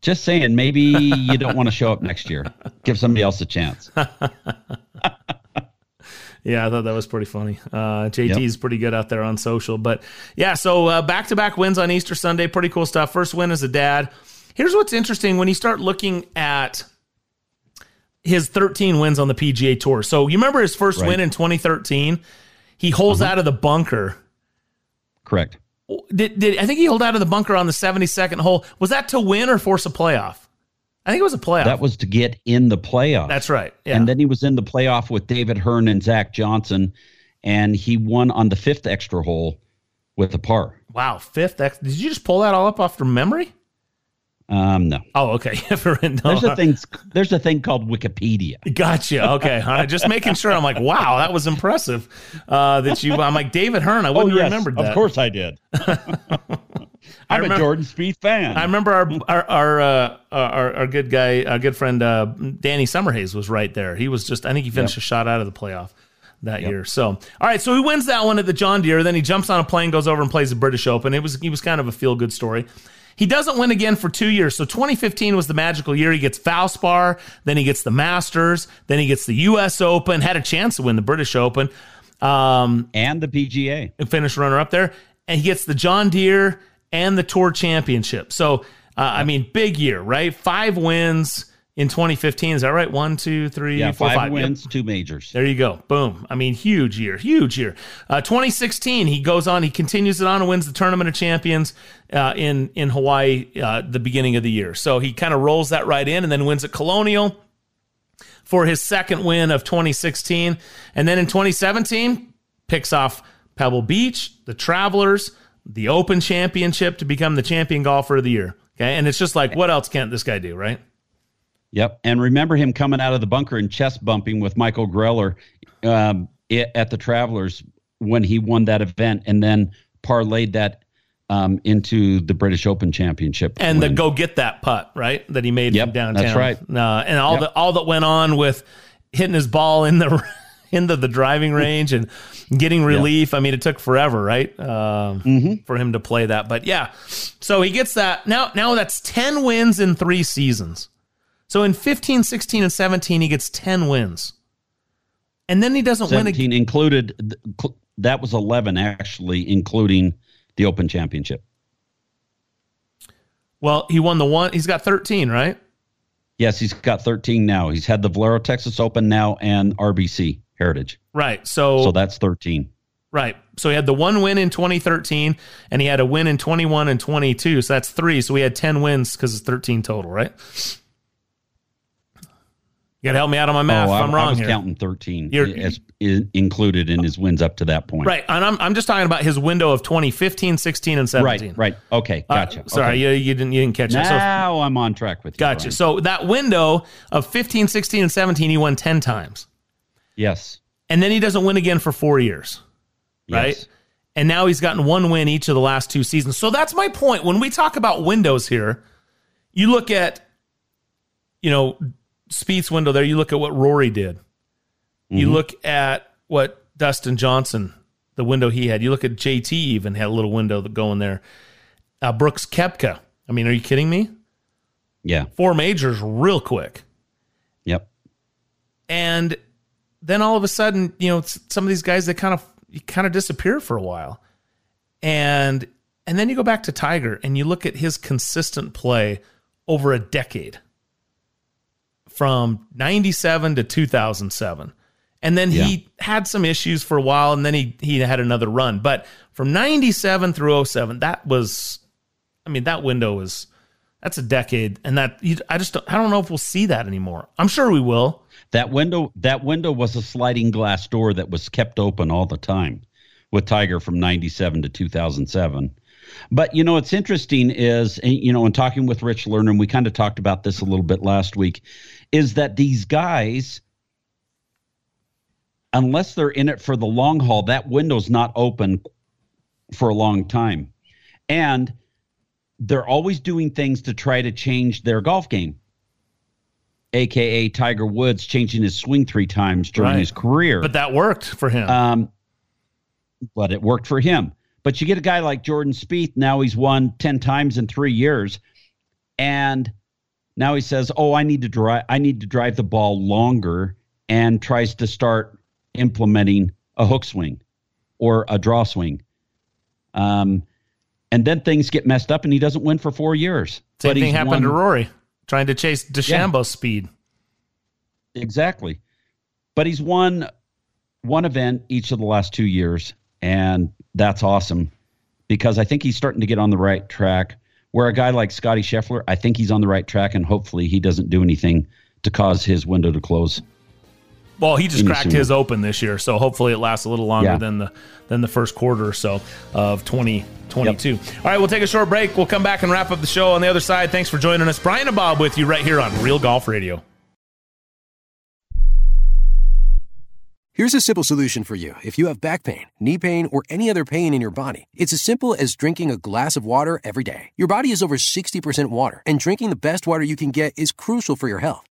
just saying, maybe you don't want to show up next year. Give somebody else a chance. Yeah, I thought that was pretty funny. Uh, JT's pretty good out there on social. But yeah, so back to back wins on Easter Sunday. Pretty cool stuff. First win as a dad. Here's what's interesting when you start looking at his 13 wins on the PGA Tour. So you remember his first Right. win in 2013? He holds out of the bunker. Correct. Did, did I think he held out of the bunker on the 72nd hole? Was that to win or force a playoff? I think it was a playoff. That was to get in the playoff. That's right. Yeah. And then he was in the playoff with David Hearn and Zach Johnson, and he won on the fifth extra hole with a par. wow, fifth. Ex- Did you just pull that all up off from memory? Um, no. Oh, okay. no. There's a thing. There's a thing called Wikipedia. Gotcha. Okay. Just making sure. I'm like, wow, that was impressive. Uh, that you. I'm like David Hearn. I wouldn't have yes, remembered that. Of course I did. I'm remember- a Jordan Spieth fan. I remember our our our, uh, our our good guy, our good friend uh, Danny Summerhays was right there. He was just. I think he finished Yep. a shot out of the playoff that Yep. year. So, all right. So he wins that one at the John Deere. Then he jumps on a plane, goes over and plays the British Open. It was he was kind of a feel good story. He doesn't win again for two years. So 2015 was the magical year. He gets Valspar, then he gets the Masters, then he gets the U.S. Open. Had a chance to win the British Open, um, and the PGA. and finish runner up there. And he gets the John Deere and the Tour Championship. So uh, I mean, big year, right? Five wins in 2015. Is that right? One, two, three, Yeah, four, five five. Yep. wins, two majors. There you go. Boom. I mean, huge year, huge year. Uh, 2016, he goes on, he continues it on and wins the Tournament of Champions uh, in in Hawaii uh, the beginning of the year. So he kind of rolls that right in and then wins at Colonial for his second win of 2016. And then in 2017, picks off Pebble Beach, the Travelers, the Open Championship to become the champion golfer of the year. Okay. And it's just like, what else can't this guy do, right? Yep. And remember him coming out of the bunker and chest bumping with Michael Greller um, at the Travelers when he won that event and then parlayed that um, into the British Open Championship. and the go get that putt right that he made Yep, downtown. that's right. Uh, and all Yep. the all that went on with hitting his ball in the into the driving range and getting relief. I mean, it took forever, right, um, Mm-hmm. for him to play that. But yeah, so he gets that now. Now that's ten wins in three seasons. So in 15, 16, and 17, he gets 10 wins. And then he doesn't win again. included, that was 11 actually, including the Open Championship. Well, he won the one. He's got 13, right? Yes, he's got 13 now. He's had the Valero Texas Open now and RBC Heritage. Right. So, So that's 13. right. So he had the one win in 2013 and he had a win in 21 and 22. So that's three. So we had 10 wins because it's 13 total, right? You got to help me out on my math oh, if I, I'm I wrong was here. counting 13 You're- as included in his wins up to that point. Right. And I'm, I'm just talking about his window of 2015, 16, and 17. Right, right. Okay, Uh, gotcha. sorry, Okay. you, you didn't you didn't catch that. So Now I'm on track with you. Gotcha. Brian. So that window of 15, 16, and 17, he won 10 times. Yes. And then he doesn't win again for four years. Right? Yes. And now he's gotten one win each of the last two seasons. So that's my point. When we talk about windows here, you look at, you know, Spieth's window there, you look at what Rory did. You Mhm. look at what Dustin Johnson, the window he had. You look at JT even had a little window that going there. Uh, Brooks Koepka. I mean, are you kidding me? Yeah. Four majors real quick. Yep. and then all of a sudden, you know, some of these guys they kind of kind of disappear for a while, and and then you go back to Tiger and you look at his consistent play over a decade, from '97 to 2007, and then he had some issues for a while, and then he he had another run, but from '97 through 07, that was, I mean, that window was. That's a decade, and that you, I just don't, I don't know if we'll see that anymore. I'm sure we will. That window that window was a sliding glass door that was kept open all the time with Tiger from 97 to 2007. But you know, what's interesting is eh, you know, in talking with Rich Lerner, and we kind of talked about this a little bit last week, is that these guys unless they're in it for the long haul, that window's not open for a long time. And they're always doing things to try to change their golf game. AKA Tiger Woods changing his swing three times during Right. his career. But that worked for him. Um, but it worked for him. But you get a guy like Jordan Spieth. Now he's won ten times in three years, and now he says, "Oh, I need to drive. I need to drive the ball longer," and tries to start implementing a hook swing or a draw swing. Um, and then things get messed up, and he doesn't win for four years. Same But thing happened to Rory, trying to chase DeChambeau's speed. Exactly. But he's won one event each of the last two years, and that's awesome because I think he's starting to get on the right track. Where a guy like Scottie Scheffler, I think he's on the right track, and hopefully he doesn't do anything to cause his window to close. Well, he just Any cracked his open this year, so hopefully it lasts a little longer Yeah. than the than the first quarter or so of 2022. All right, we'll take a short break. We'll come back and wrap up the show on the other side. Thanks for joining us, Brian and Bob, with you right here on Real Golf Radio. Here's a simple solution for you if you have back pain, knee pain, or any other pain in your body. It's as simple as drinking a glass of water every day. Your body is over 60% water, and drinking the best water you can get is crucial for your health.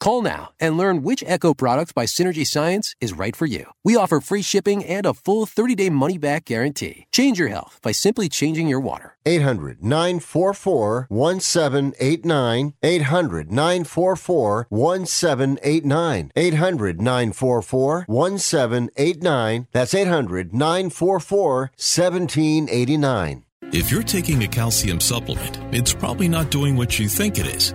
Call now and learn which Echo product by Synergy Science is right for you. We offer free shipping and a full 30 day money back guarantee. Change your health by simply changing your water. 800 944 1789. 800 944 1789. 800 944 1789. That's 800 944 1789. If you're taking a calcium supplement, it's probably not doing what you think it is.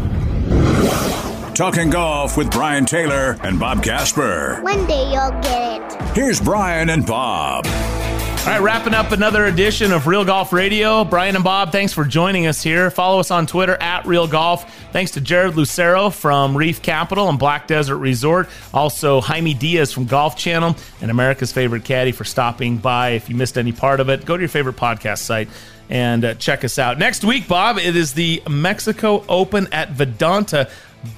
Talking golf with Brian Taylor and Bob Casper. One day you'll get it. Here's Brian and Bob. All right, wrapping up another edition of Real Golf Radio. Brian and Bob, thanks for joining us here. Follow us on Twitter at Real Golf. Thanks to Jared Lucero from Reef Capital and Black Desert Resort. Also, Jaime Diaz from Golf Channel and America's favorite caddy for stopping by. If you missed any part of it, go to your favorite podcast site and uh, check us out. Next week, Bob, it is the Mexico Open at Vidanta.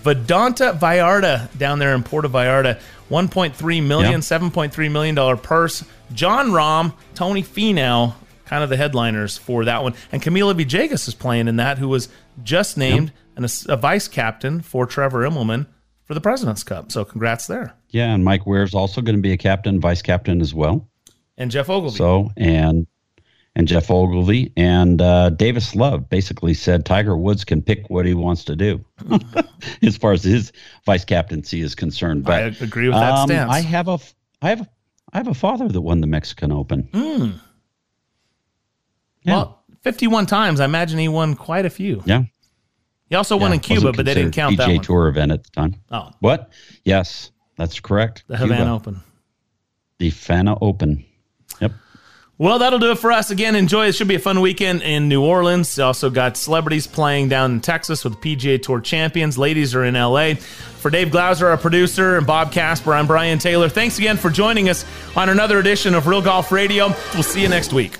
Vidanta Vallarta down there in Puerto Vallarta. 1.3 million, Yep. 7.3 million dollar purse. Jon Rahm, Tony Finau, kind of the headliners for that one, and Camilo Villegas is playing in that, who was just named an, a vice captain for Trevor Immelman for the President's Cup. So congrats there. Yeah, and Mike Weir's also going to be a captain, vice captain as well. And Geoff Ogilvy. So and and Geoff Ogilvy and uh, Davis Love basically said Tiger Woods can pick what he wants to do as far as his vice captaincy is concerned. But I agree with that um, stance. I have a I have a, I have a father that won the Mexican Open. Mm. Well, 51 times. I imagine he won quite a few. Yeah. He also won Yeah, in Cuba, but they didn't count considered that PGA one. Tour event at the time. Oh. What? Yes, that's correct. The Havana Cuba. Open. The Havana Open. Well, that'll do it for us. Again, enjoy. It should be a fun weekend in New Orleans. Also got celebrities playing down in Texas with PGA Tour champions. Ladies are in LA. For Dave Glauser, our producer, and Bob Casper, I'm Brian Taylor. Thanks again for joining us on another edition of Real Golf Radio. We'll see you next week.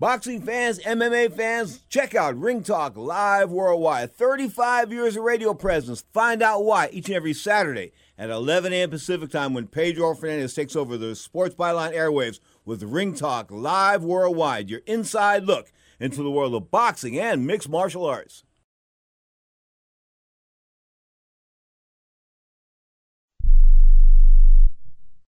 Boxing fans, MMA fans, check out Ring Talk Live Worldwide. 35 years of radio presence. Find out why each and every Saturday at 11 a.m. Pacific time when Pedro Fernandez takes over the Sports Byline airwaves with Ring Talk Live Worldwide, your inside look into the world of boxing and mixed martial arts.